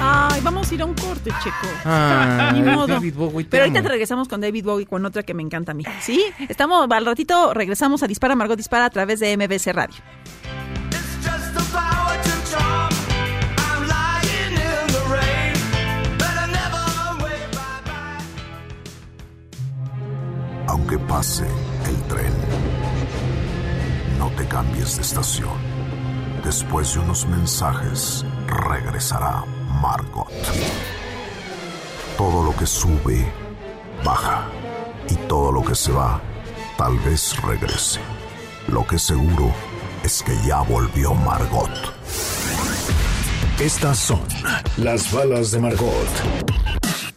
Ay, vamos a ir a un corte, Checo. Ah, Ni modo. David Bowie, te Pero ahorita amo. te regresamos con David Bowie, con otra que me encanta a mí. ¿Sí? Estamos, al ratito regresamos a Dispara, Margot Dispara a través de MBC Radio. Aunque pase el tren, no te cambies de estación. Después de unos mensajes, regresará Margot. Todo lo que sube, baja. Y todo lo que se va, tal vez regrese. Lo que seguro es que ya volvió Margot. Estas son las balas de Margot.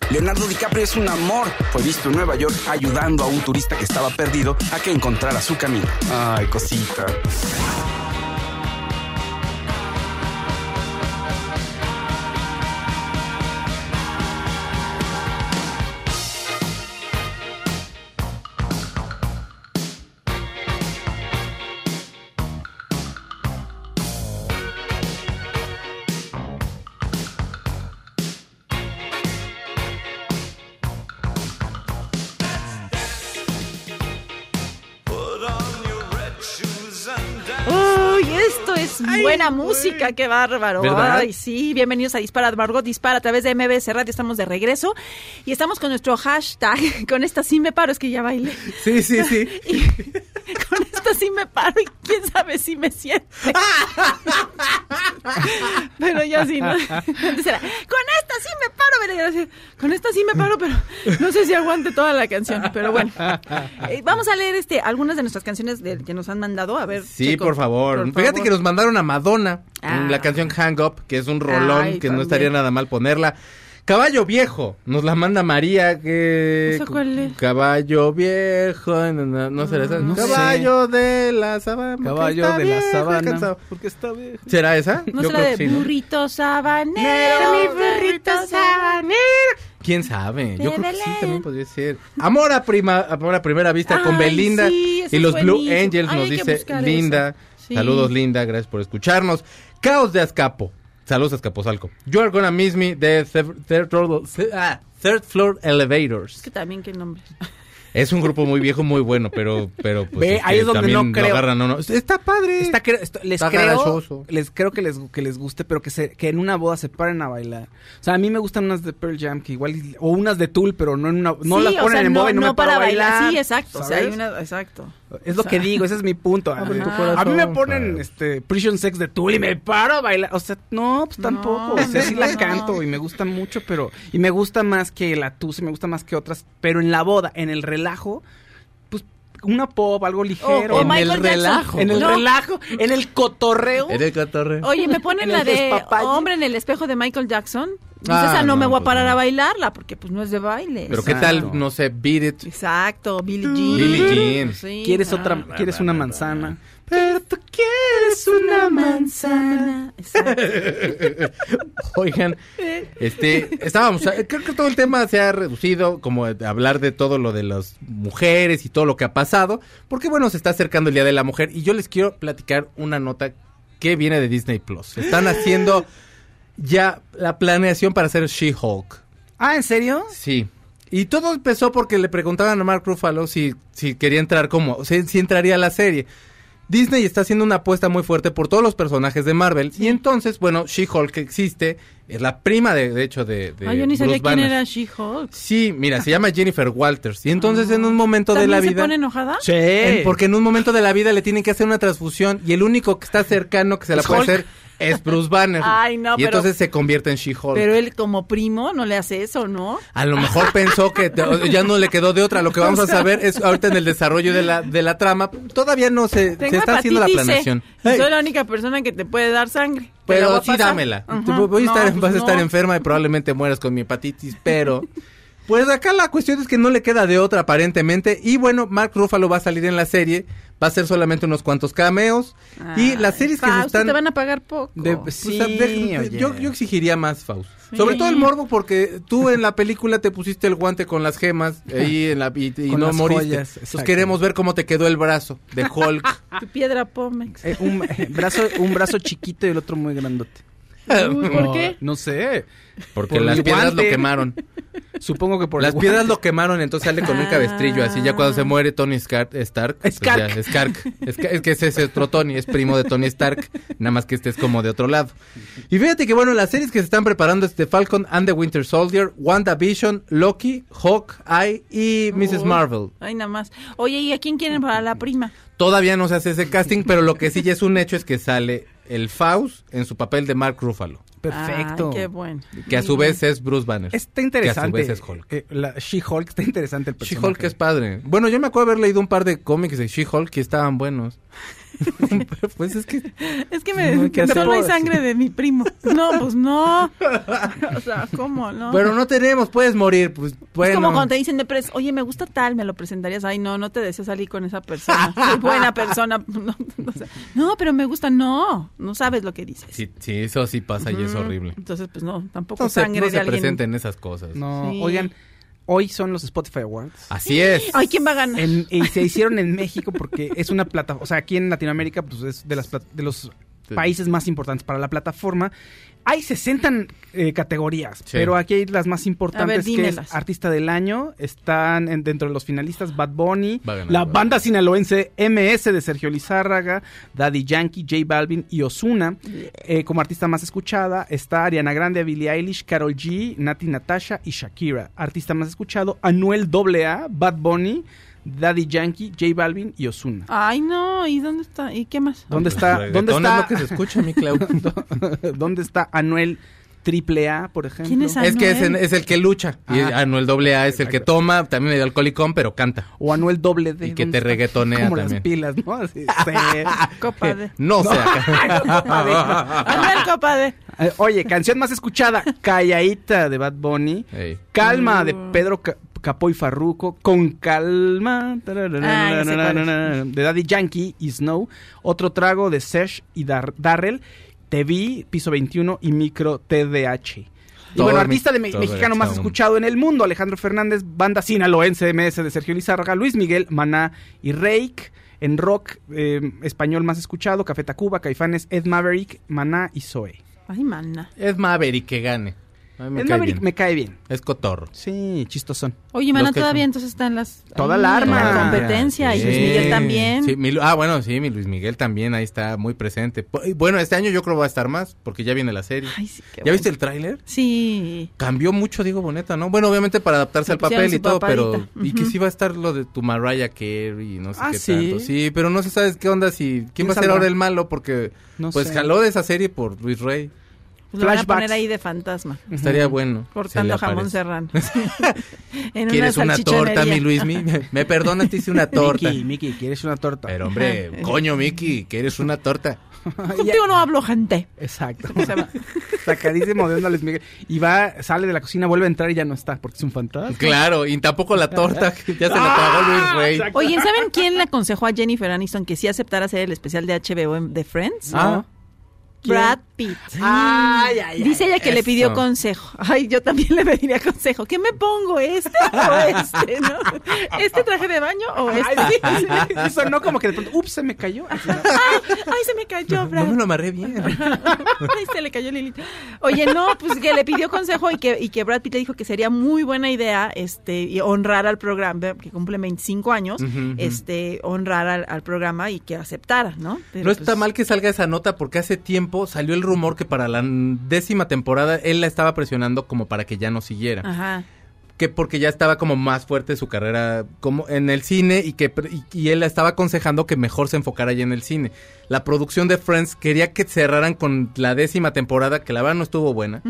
Leonardo DiCaprio es un amor. Fue visto en Nueva York ayudando a un turista que estaba perdido a que encontrara su camino. Ay, cosita. Buena música, qué bárbaro. ¿Verdad? Ay, sí, bienvenidos a Dispara, Margot Dispara a través de MBS Radio, estamos de regreso y estamos con nuestro hashtag, con esta sí me paro, es que ya bailé. Sí, sí, sí. Y con esta sí me paro y quién sabe si me siente. Pero ya sí, ¿no? Era, con esta sí me paro, pero yo con esta sí me paro, pero no sé si aguante toda la canción, pero bueno. Eh, vamos a leer este algunas de nuestras canciones de- que nos han mandado, a ver. Sí, Checo, por favor. por Fíjate favor. que nos mandaron a Madonna Ah. la canción Hang Up, que es un rolón Ay, que no estaría nada mal ponerla. Caballo Viejo, nos la manda María, que... ¿Esa cuál es? Caballo Viejo, no, no, no será esa. No sé. Caballo de la sabana. Caballo de la sabana. cansado. Porque está viejo. ¿Será esa? No Yo será creo de que sí, ¿no? burrito sabanero, mi burrito sabanero. ¿Quién sabe? Yo creo que sí, también podría ser. Amor a, prima, amor a primera vista con Belinda sí, y los Blue. Angels, Ay, nos dice Linda. Sí. Saludos, Linda, gracias por escucharnos. Caos de Azcapo. Saludos, Azcapotzalco. You are gonna miss me de Third, third, Floor- ah, Third Floor Elevators. Es que también qué nombre. Es un grupo muy viejo, muy bueno, pero, pero pues. Ve, es ahí es donde no lo creo. agarran, no, no. Está padre. Está cre- esto- les Está creo, les creo que les, que les guste, pero que se, que en una boda se paren a bailar. O sea, a mí me gustan unas de Pearl Jam que igual o unas de Tool, pero no en una no Sí, las o ponen sea, en no, boda y no, no me para a bailar. Sí, exacto. O sea, hay ¿sabes? una, exacto. Es lo que digo, ese es mi punto. A mí me ponen este Prison Sex de Tool y me paro a bailar. O sea, no, pues tampoco. o sea, sí la no. canto y me gusta mucho, pero y me gusta más que la Tusi, me gusta más que otras, pero en la boda, en el relajo, una pop, algo ligero. O- o En Michael el Jackson. relajo. en el No. relajo, en el cotorreo. Eres cotorreo. Oye, me ponen En la el de. Hombre en el espejo de Michael Jackson. Pues Ah, esa no, me no, voy a pues parar no. a bailarla porque pues no es de baile. Pero qué tal, no sé, Beat It. Exacto, Billie Jean. Billie Jean. Sí, ¿Quieres ah. otra, quieres una manzana? Pero tú quieres una manzana. Oigan, este, estábamos, creo que todo el tema se ha reducido como a hablar de todo lo de las mujeres y todo lo que ha pasado, porque bueno, se está acercando el Día de la Mujer y yo les quiero platicar una nota que viene de Disney Plus. Están haciendo ya la planeación para hacer She-Hulk. Ah, ¿en serio? Sí. Y todo empezó porque le preguntaban a Mark Ruffalo si, si quería entrar como, sea, si entraría a la serie. Disney está haciendo una apuesta muy fuerte por todos los personajes de Marvel. Y entonces, bueno, She-Hulk que existe, es la prima de, de hecho de, de Ay, yo ni sabía quién era She-Hulk. Sí, mira, se llama Jennifer Walters. Y entonces en un momento de ¿También la se vida... pone enojada? Sí. en- porque en un momento de la vida le tienen que hacer una transfusión y el único que está cercano que se la puede Hulk. hacer es Bruce Banner. Ay, no, y pero- entonces se convierte en She-Hulk. Pero él como primo no le hace eso, ¿no? A lo mejor pensó que te- ya no le quedó de otra. Lo que vamos a saber es ahorita en el desarrollo de la, de la trama. Todavía no se, se está haciendo la C, planeación. Hey, Soy la única persona que te puede dar sangre. ¿Te la voy pero sí dámela. Voy a estar, pues vas a estar no. enferma y probablemente mueras con mi hepatitis, pero... Pues acá la cuestión es que no le queda de otra aparentemente. Y bueno, Mark Ruffalo va a salir en la serie. Va a ser solamente unos cuantos cameos. y las series que se están... te van a pagar poco. De- Pues, sí, yo, yo exigiría más, Faust. Sí. Sobre todo el morbo porque tú en la película te pusiste el guante con las gemas ahí en la, y, y no moriste. joyas, Entonces queremos ver cómo te quedó el brazo de Hulk. Tu piedra Pómex. Eh, un, eh, brazo, un brazo chiquito y el otro muy grandote. Uy, ¿por qué? No sé. Porque Por las piedras lo quemaron. Supongo que por Las el piedras guante. lo quemaron, entonces sale con un cabestrillo. Así ya cuando se muere Tony Stark. pues Stark. ya, Stark. Es, que, es que ese es otro Tony, es primo de Tony Stark. Nada más que este es como de otro lado. Y fíjate que bueno, las series que se están preparando es The Falcon and the Winter Soldier, WandaVision, Loki, Hawkeye y Mrs. Uy. Marvel. Ay, nada más. Oye, ¿y a quién quieren para la prima? Todavía no se hace ese casting, pero lo que sí ya es un hecho es que sale el Faust en su papel de Mark Ruffalo. Perfecto. Ay, qué bueno. Que a su vez es Bruce Banner. Está interesante. Que a su vez es Hulk. Eh, la She-Hulk está interesante el personaje. She-Hulk es padre. Bueno, yo me acuerdo haber leído un par de cómics de She-Hulk que estaban buenos. Pero, pues es que Es que me, No hay que pero no hay sangre de mi primo. No, pues no. O sea, ¿cómo? No. Bueno, no tenemos, puedes morir, pues bueno. Es como cuando te dicen de pres, oye, me gusta tal, me lo presentarías. Ay, no, no te deseo salir con esa persona. Soy buena persona. No, pero me gusta. No, no sabes lo que dices. Sí, sí, eso sí pasa y es horrible. Entonces, pues no, tampoco No se, sangre no de se alguien. presenten esas cosas. No, Sí. oigan, hoy son los Spotify Awards. Así es. Ay, ¿quién va a ganar? En- y se hicieron en México porque es una plataforma, o sea, aquí en Latinoamérica pues es de, las, de los países más importantes para la plataforma. Hay 60 eh, categorías, Sí. pero aquí hay las más importantes ver, que es. Artista del Año. Están en- dentro de los finalistas Bad Bunny, ganar, la banda sinaloense MS de Sergio Lizárraga, Daddy Yankee, J Balvin y Osuna. Eh, como artista más escuchada está Ariana Grande, Billie Eilish, Carol G, Nati Natasha y Shakira. Artista más escuchado Anuel AA, Bad Bunny, Daddy Yankee, J Balvin y Osuna. Ay, no, ¿y dónde está? ¿Y qué más? ¿Dónde está? ¿Dónde es está? lo que se escucha, mi Clau. ¿Dónde está Anuel Triple A, por ejemplo? ¿Quién es es que es, Anuel? es el que lucha. Y. Anuel AA es el que toma, también medio alcoholicón, pero canta. O Anuel Doble D. Y que ¿dónde te está? reggaetonea Como también. las pilas, ¿no? Así, sí. Copa de. No, sé Anuel Copa de. Eh, Oye, canción más escuchada, Callaíta de Bad Bunny. Calma de Mm. Pedro Ca- Capó y Farruco. Con calma. Ah, De Daddy Yankee y Snow. Otro trago de Sesh y Dar- Darrell. Te vi, piso 21 y micro TDH. Y Todo bueno, artista de me- mexicano más escuchado en el mundo, Alejandro Fernández, banda sinaloense MS de Sergio Lizárraga, Luis Miguel, Maná y Reik. En rock eh, español más escuchado, Café Tacuba, Caifanes, Ed Maverick, Maná y Zoe. Ay, mana. Es Maverick que gane. Me Ed cae Maverick bien. me cae bien. Es cotorro. Sí, chistosón. Oye, que todavía son- entonces está en las. Toda la arma. la competencia. Y Luis. Miguel también. Sí, mi Lu- ah, bueno, sí, mi Luis Miguel también ahí está muy presente. Bueno, este año yo creo va a estar más, porque ya viene la serie. Ay, sí, qué ¿Ya bueno. viste el tráiler? Sí. Cambió mucho Diego Boneta, ¿no? Bueno, obviamente para adaptarse al papel y todo, pero... Y que sí va a estar lo de tu Mariah Carey y no sé Ah, qué ¿sí? tanto. Sí, pero no se sabe qué onda si... ¿Quién, ¿Quién va a ser ahora el malo? Porque No pues sé. jaló de esa serie por Luis Rey. Pues lo van a Flashbacks. poner ahí de fantasma. Estaría bueno. Cortando jamón serrano. en ¿Quieres una torta, mi Luismi? Me perdonas, te hice una torta. Miki, Miki, ¿quieres una torta? Pero hombre, coño, Miki, ¿quieres una torta? Contigo no hablo, gente. Exacto. Sacadísimo de onda Luis Miguel. Y va, sale de la cocina, vuelve a entrar y ya no está, porque es un fantasma. Claro, y tampoco la torta, que ya se la tragó Luis Rey. exacto. Oye, ¿saben quién le aconsejó a Jennifer Aniston que sí aceptara hacer el especial de HBO de Friends? Ah. ¿Quién? Brad Pitt. Ay, ay, ay. Dice ella que le pidió consejo. Ay, yo también le pediría consejo. ¿Qué me pongo? ¿Este o este? ¿no? ¿Este traje de baño o este? Ay, sí, sí, sí, sonó como que de pronto, ups, se me cayó. Ay, ay, se me cayó, Brad. No me lo amarré bien. Ay, se le cayó Lilith. Oye, no, pues que le pidió consejo y que, y que Brad Pitt le dijo que sería muy buena idea este y honrar al programa, que cumple 25 años, este honrar al, al programa y que aceptara, ¿no? Pero, No está pues, mal que salga esa nota porque hace tiempo salió el rumor que para la décima temporada él la estaba presionando como para que ya no siguiera. Ajá. Que porque ya estaba como más fuerte su carrera como en el cine y que y, y él la estaba aconsejando que mejor se enfocara ya en el cine. La producción de Friends quería que cerraran con la décima temporada, que la verdad no estuvo buena.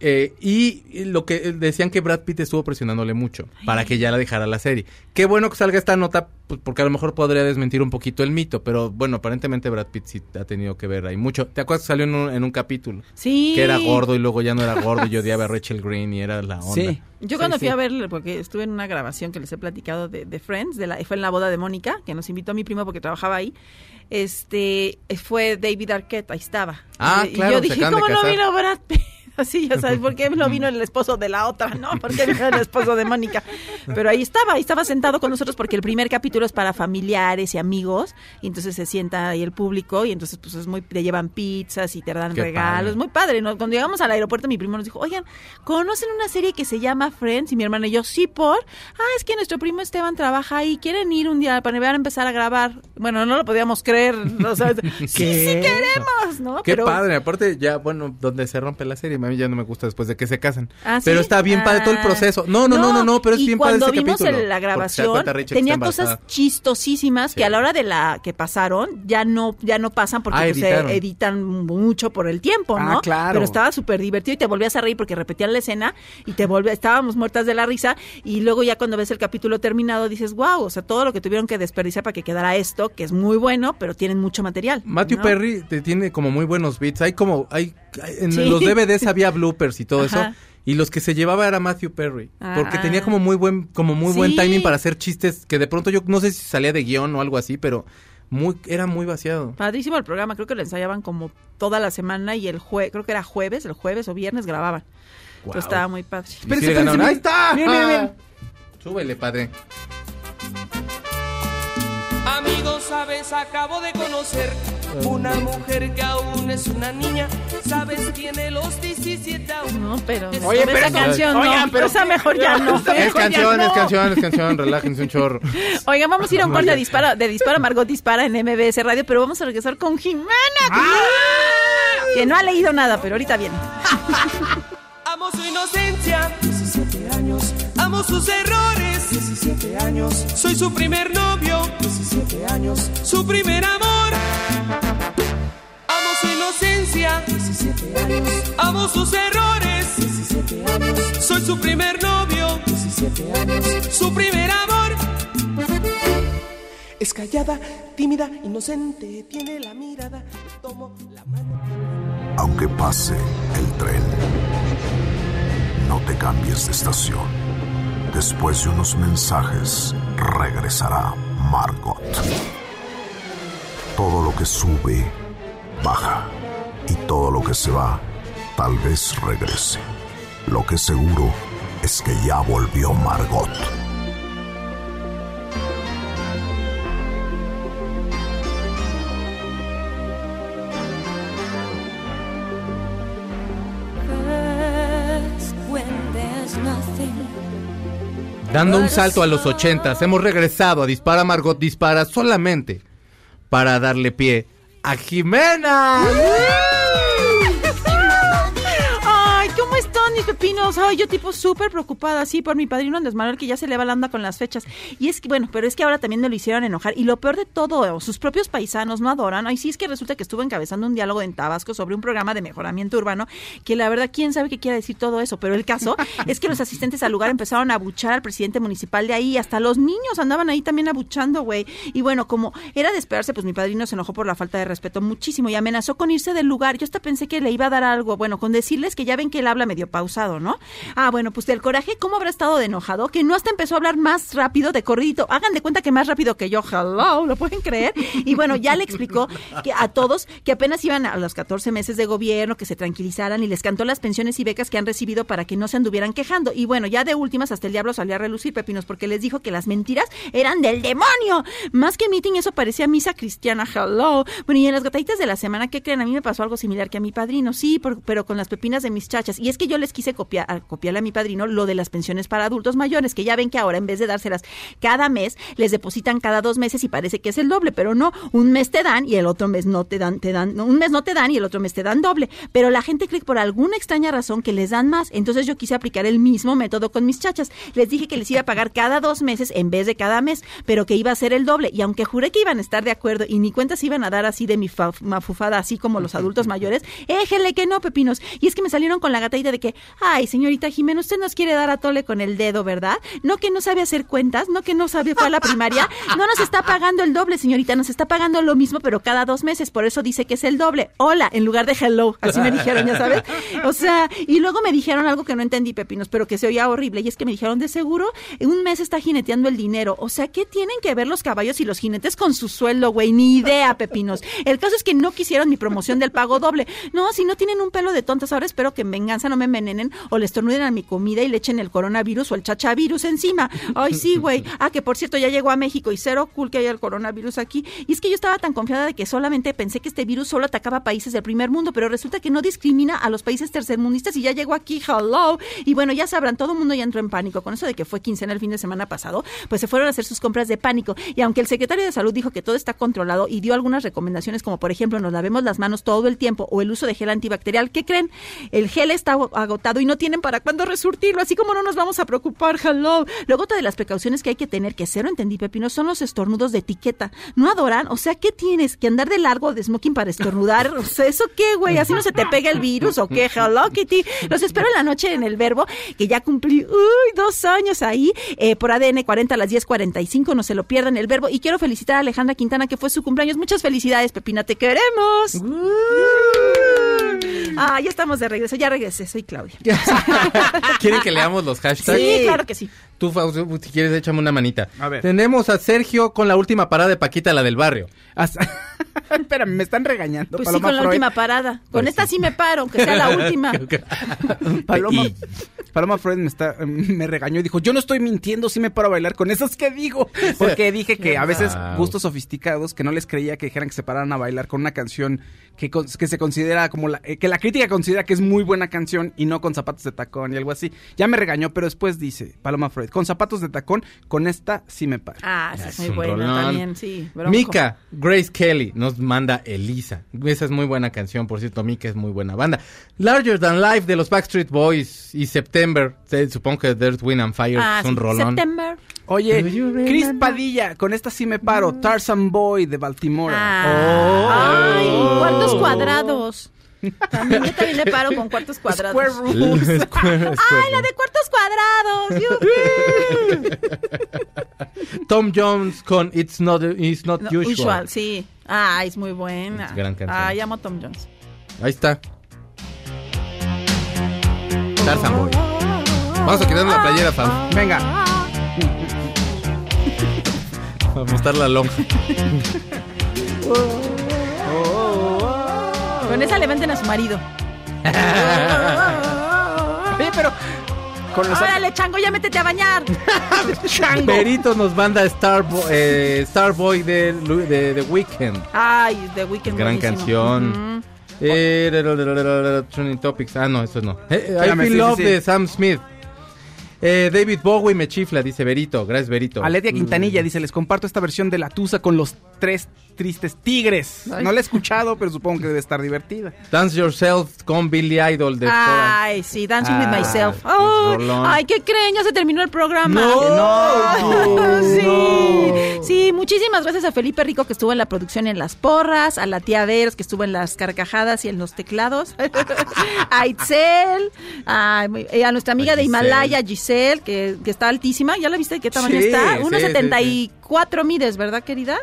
Eh, y y lo que eh, decían que Brad Pitt estuvo presionándole mucho para que ya la dejara la serie. Qué bueno que salga esta nota, pues, porque a lo mejor podría desmentir un poquito el mito, pero bueno, aparentemente Brad Pitt sí ha tenido que ver ahí mucho. ¿Te acuerdas que salió en un, en un capítulo? Sí. Que era gordo y luego ya no era gordo y yo odiaba a Rachel Green y era la onda. Sí. Yo cuando fui a verle, porque estuve en una grabación que les he platicado de, de Friends, de la, fue en la boda de Mónica, que nos invitó mi primo porque trabajaba ahí. Este fue David Arquette, ahí estaba. Ah, y, claro, yo se dije, ¿cómo no vino Brad Pitt? Así, ya sabes, ¿por qué no vino el esposo de la otra, no? ¿Por qué vino el esposo de Mónica? Pero ahí estaba, ahí estaba sentado con nosotros porque el primer capítulo es para familiares y amigos, y entonces se sienta ahí el público, y entonces pues es muy, te llevan pizzas y te dan Qué regalos, padre. muy padre, ¿no? Cuando llegamos al aeropuerto mi primo nos dijo, oigan, ¿conocen una serie que se llama Friends? Y mi hermana y yo, sí, por, ah, es que nuestro primo Esteban trabaja ahí, quieren ir un día para empezar a grabar. Bueno, no lo podíamos creer, ¿no? Sea, sí, sí queremos, ¿no? Qué Pero- padre, aparte ya, bueno, donde se rompe la serie, a mí ya no me gusta después de que se casan. ¿Ah, Pero sí? está bien padre todo el Ah. proceso. No, no, no, no, no, pero es y bien padre cuando vimos capítulo. el- la porque se da grabación, tenía cosas chistosísimas que a la hora de la que pasaron ya no ya no pasan porque Ah, pues, se editan mucho por el tiempo, Ah, ¿no? claro. Pero estaba súper divertido y te volvías a reír porque repetían la escena y te volvías, estábamos muertas de la risa y luego ya cuando ves el capítulo terminado dices, wow, o sea, todo lo que tuvieron que desperdiciar para que quedara esto, que es muy bueno, pero tienen mucho material. Matthew ¿no? Perry te tiene como muy buenos beats. Hay como, hay, hay- en Sí. los DVDs había bloopers y todo Ajá. eso. Y los que se llevaba era Matthew Perry. Porque Ah. tenía como muy buen, como muy buen timing para hacer chistes que de pronto yo no sé si salía de guion o algo así, pero muy, era muy vaciado. Padrísimo el programa, creo que lo ensayaban como toda la semana y el jue creo que era jueves, el jueves o viernes grababan. Entonces estaba muy padre. Sí ganaron. ¡Ahí está! Bien, bien, bien. Súbele, padre. Sabes, acabo de conocer una mujer que aún es una niña. Sabes, tiene los 17 aún. No, pero. Oye, pero esa canción oigan, no. pero- esa mejor ya no. Es canción, es canción, es canción. Relájense un chorro. Oigan, vamos a ir a un corte de disparo, de disparo Margot Dispara en MBS Radio, pero vamos a regresar con Jimena. Que no ha leído nada, pero ahorita viene. Amo su inocencia, 17 años. Amo sus errores, 17 años. Soy su primer novio, 17 años. Su primer amor. Amo su inocencia, 17 años. Amo sus errores, 17 años. Soy su primer novio, 17 años. Su primer amor. Es callada, tímida, inocente, tiene la mirada. Le tomo la mano. Aunque pase el tren, no te cambies de estación. Después de unos mensajes, regresará Margot. Todo lo que sube, baja. Y todo lo que se va, tal vez regrese. Lo que seguro es que ya volvió Margot. Dando un salto a los ochentas, hemos regresado a Dispara Margot Dispara solamente para darle pie a Jimena. Mis pepinos? Ay, yo tipo súper preocupada, sí, por mi padrino Andrés Manuel, que ya se le va la onda con las fechas. Y es que, bueno, pero es que ahora también me lo hicieron enojar. Y lo peor de todo, sus propios paisanos no adoran. Ay, sí, es que resulta que estuvo encabezando un diálogo en Tabasco sobre un programa de mejoramiento urbano, que la verdad, quién sabe qué quiere decir todo eso. Pero el caso es que los asistentes al lugar empezaron a abuchar al presidente municipal de ahí. Hasta los niños andaban ahí también abuchando, güey. Y bueno, como era de esperarse, pues mi padrino se enojó por la falta de respeto muchísimo y amenazó con irse del lugar. Yo hasta pensé que le iba a dar algo, bueno, con decirles que ya ven que él habla medio pausado, ¿no? Ah, bueno, pues del coraje, ¿cómo habrá estado de enojado? Que no hasta empezó a hablar más rápido de corridito. Hagan de cuenta que más rápido que yo, hello, ¿lo pueden creer? Y bueno, ya le explicó a todos que apenas iban a los 14 meses de gobierno, que se tranquilizaran y les cantó las pensiones y becas que han recibido para que no se anduvieran quejando. Y bueno, ya de últimas hasta el diablo salió a relucir, Pepinos, porque les dijo que las mentiras eran del demonio. Más que meeting, eso parecía misa cristiana, hello. Bueno, y en las gataditas de la semana, ¿qué creen? A mí me pasó algo similar que a mi padrino, sí, por- pero con las pepinas de mis chachas. Y es que yo les quise copiar, copiarle a mi padrino lo de las pensiones para adultos mayores, que ya ven que ahora en vez de dárselas cada mes, les depositan cada dos meses y parece que es el doble, pero no, un mes te dan y el otro mes no te dan, te dan, no, un mes no te dan y el otro mes te dan doble. Pero la gente cree por alguna extraña razón que les dan más. Entonces yo quise aplicar el mismo método con mis chachas. Les dije que les iba a pagar cada dos meses en vez de cada mes, pero que iba a ser el doble. Y aunque juré que iban a estar de acuerdo y ni cuentas iban a dar así de mi fa- mafufada, así como los adultos mayores, éjele que no, pepinos. Y es que me salieron con la gatadita de que, Ay, señorita Jimena, usted nos quiere dar a tole con el dedo, ¿verdad? No que no sabe hacer cuentas, no que no sabe fue a la primaria. No nos está pagando el doble, señorita, nos está pagando lo mismo, pero cada dos meses. Por eso dice que es el doble. Hola, en lugar de hello. Así me dijeron, ya sabes. O sea, y luego me dijeron algo que no entendí, Pepinos, pero que se oía horrible. Y es que me dijeron, de seguro, un mes está jineteando el dinero. O sea, ¿qué tienen que ver los caballos y los jinetes con su sueldo, güey? Ni idea, Pepinos. El caso es que no quisieron mi promoción del pago doble. No, si no tienen un pelo de tontas, ahora espero que en venganza no me envenenen o le estornuden a mi comida y le echen el coronavirus o el chachavirus encima. Ay, sí, güey. Ah, que por cierto ya llegó a México y cero cool que haya el coronavirus aquí. Y es que yo estaba tan confiada de que solamente pensé que este virus solo atacaba países del primer mundo, pero resulta que no discrimina a los países tercermundistas y ya llegó aquí, hello. Y bueno, ya sabrán, todo el mundo ya entró en pánico. Con eso de que fue quincena el fin de semana pasado, pues se fueron a hacer sus compras de pánico. Y aunque el secretario de salud dijo que todo está controlado y dio algunas recomendaciones, como por ejemplo, nos lavemos las manos todo el tiempo o el uso de gel antibacterial, ¿qué creen? El gel está ago- y no tienen para cuándo resurtirlo, así como no nos vamos a preocupar, hello. Luego, otra de las precauciones que hay que tener, que cero entendí, Pepino, son los estornudos de etiqueta. ¿No adoran? O sea, ¿qué tienes? ¿Que andar de largo de smoking para estornudar? O sea, ¿eso qué, güey? ¿Así no se te pega el virus o qué? Hello, Kitty. Los espero en la noche en el verbo, que ya cumplí, uy, dos años ahí, eh, por ADN 40 a las 10.45, no se lo pierdan el verbo. Y quiero felicitar a Alejandra Quintana, que fue su cumpleaños. Muchas felicidades, Pepina, te queremos. Ah, ya estamos de regreso, ya regresé, soy Claudia. ¿Quieren que leamos los hashtags? Sí, claro que sí. Tú, Fausto, si quieres, échame una manita. A ver. Tenemos a Sergio con la última parada de Paquita, la del barrio. Espérame, me están regañando. Pues sí, con la última parada. Con Pues esta sí. sí me paro, aunque sea la última. Paloma, Y- Paloma Freud me, está, me regañó y dijo, yo no estoy mintiendo, sí me paro a bailar con esos que digo. Porque dije que a veces Wow. gustos sofisticados, que no les creía que dijeran que se pararan a bailar con una canción que, con- que se considera como la, eh, que la crítica considera que es muy buena canción y no con zapatos de tacón y algo así. Ya me regañó, pero después dice Paloma Freud, con zapatos de tacón, con esta sí me paro. Ah, sí, es muy buena rolón. también, sí. bronco. Mika, Grace Kelly nos manda Elisa. Esa es muy buena canción, por cierto. Mika es muy buena banda. Larger Than Life de los Backstreet Boys y September. se- supongo que There's Wind and Fire Ah, es un sí. rolón. September. Oye, Chris? Padilla, con esta sí me paro, Tarzan Boy de Baltimore. Ah, Ay, Oh. cuartos cuadrados. También yo también me paro con cuartos cuadrados. Square Rules. Square- Square Ay, la de cuartos cuadrados. Tom Jones con It's Not, it's not No, Usual. usual, sí. Ah, es muy buena. Es gran canción. Ay, amo a Tom Jones. Ahí está. Tarzan Boy. Vamos a quitarnos la playera, Fam. Venga. Para mostrar la lonja. Con esa levanten a su marido. Oye, pero con los Órale, chango, ya métete a bañar. Perito nos manda Starboy, eh, Starboy de, de The Weeknd. Ay, The Weeknd. Gran buenísimo. canción. Eh, la, la, la, Trending Topics. Ah, no, eso no. Eh, I Espérame, Feel Love sí. de Sam Smith. Eh, David Bowie me chifla, dice Berito. Gracias, Berito. Aletia Quintanilla dice, les comparto esta versión de La Tusa con los tres tristes tigres. Ay. No la he escuchado, pero supongo que debe estar divertida. Dance Yourself con Billy Idol de. Ay, sí, Dancing with Ah, Myself. Ay, ¿qué creen? Ya se terminó el programa. No, sí, sí, muchísimas gracias a Felipe Rico que estuvo en la producción en las porras, a la tía Veros que estuvo en las carcajadas y en los teclados, a Itzel, a, eh, a nuestra amiga A de. Himalaya, Giselle, que, que está altísima. ¿Ya la viste de qué tamaño Sí, está? sí, 1,74 mides, ¿verdad, querida?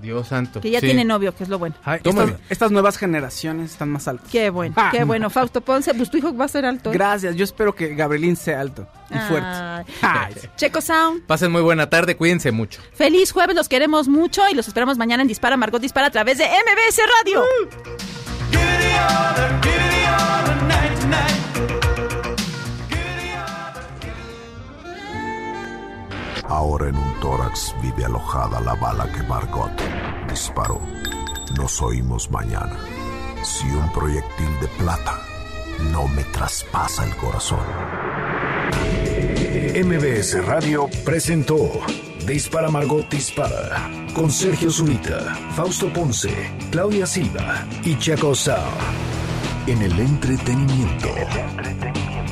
Dios santo. Que ya Sí. tiene novio, que es lo bueno. Ay, Toma estas, nuevas generaciones están más altas. Qué bueno, Ah. qué bueno. Fausto Ponce, pues tu hijo va a ser alto. ¿eh? Gracias, yo espero que Gabrielín sea alto y fuerte. Ay. Checo Sound. Pasen muy buena tarde, cuídense mucho. Feliz jueves, los queremos mucho y los esperamos mañana en Dispara Margot Dispara a través de MBS Radio. Ahora en un tórax vive alojada la bala que Margot disparó. Nos oímos mañana. Si un proyectil de plata no me traspasa el corazón. MBS Radio presentó Dispara Margot Dispara con Sergio Zurita, Fausto Ponce, Claudia Silva y Chaco Sao. En el entretenimiento.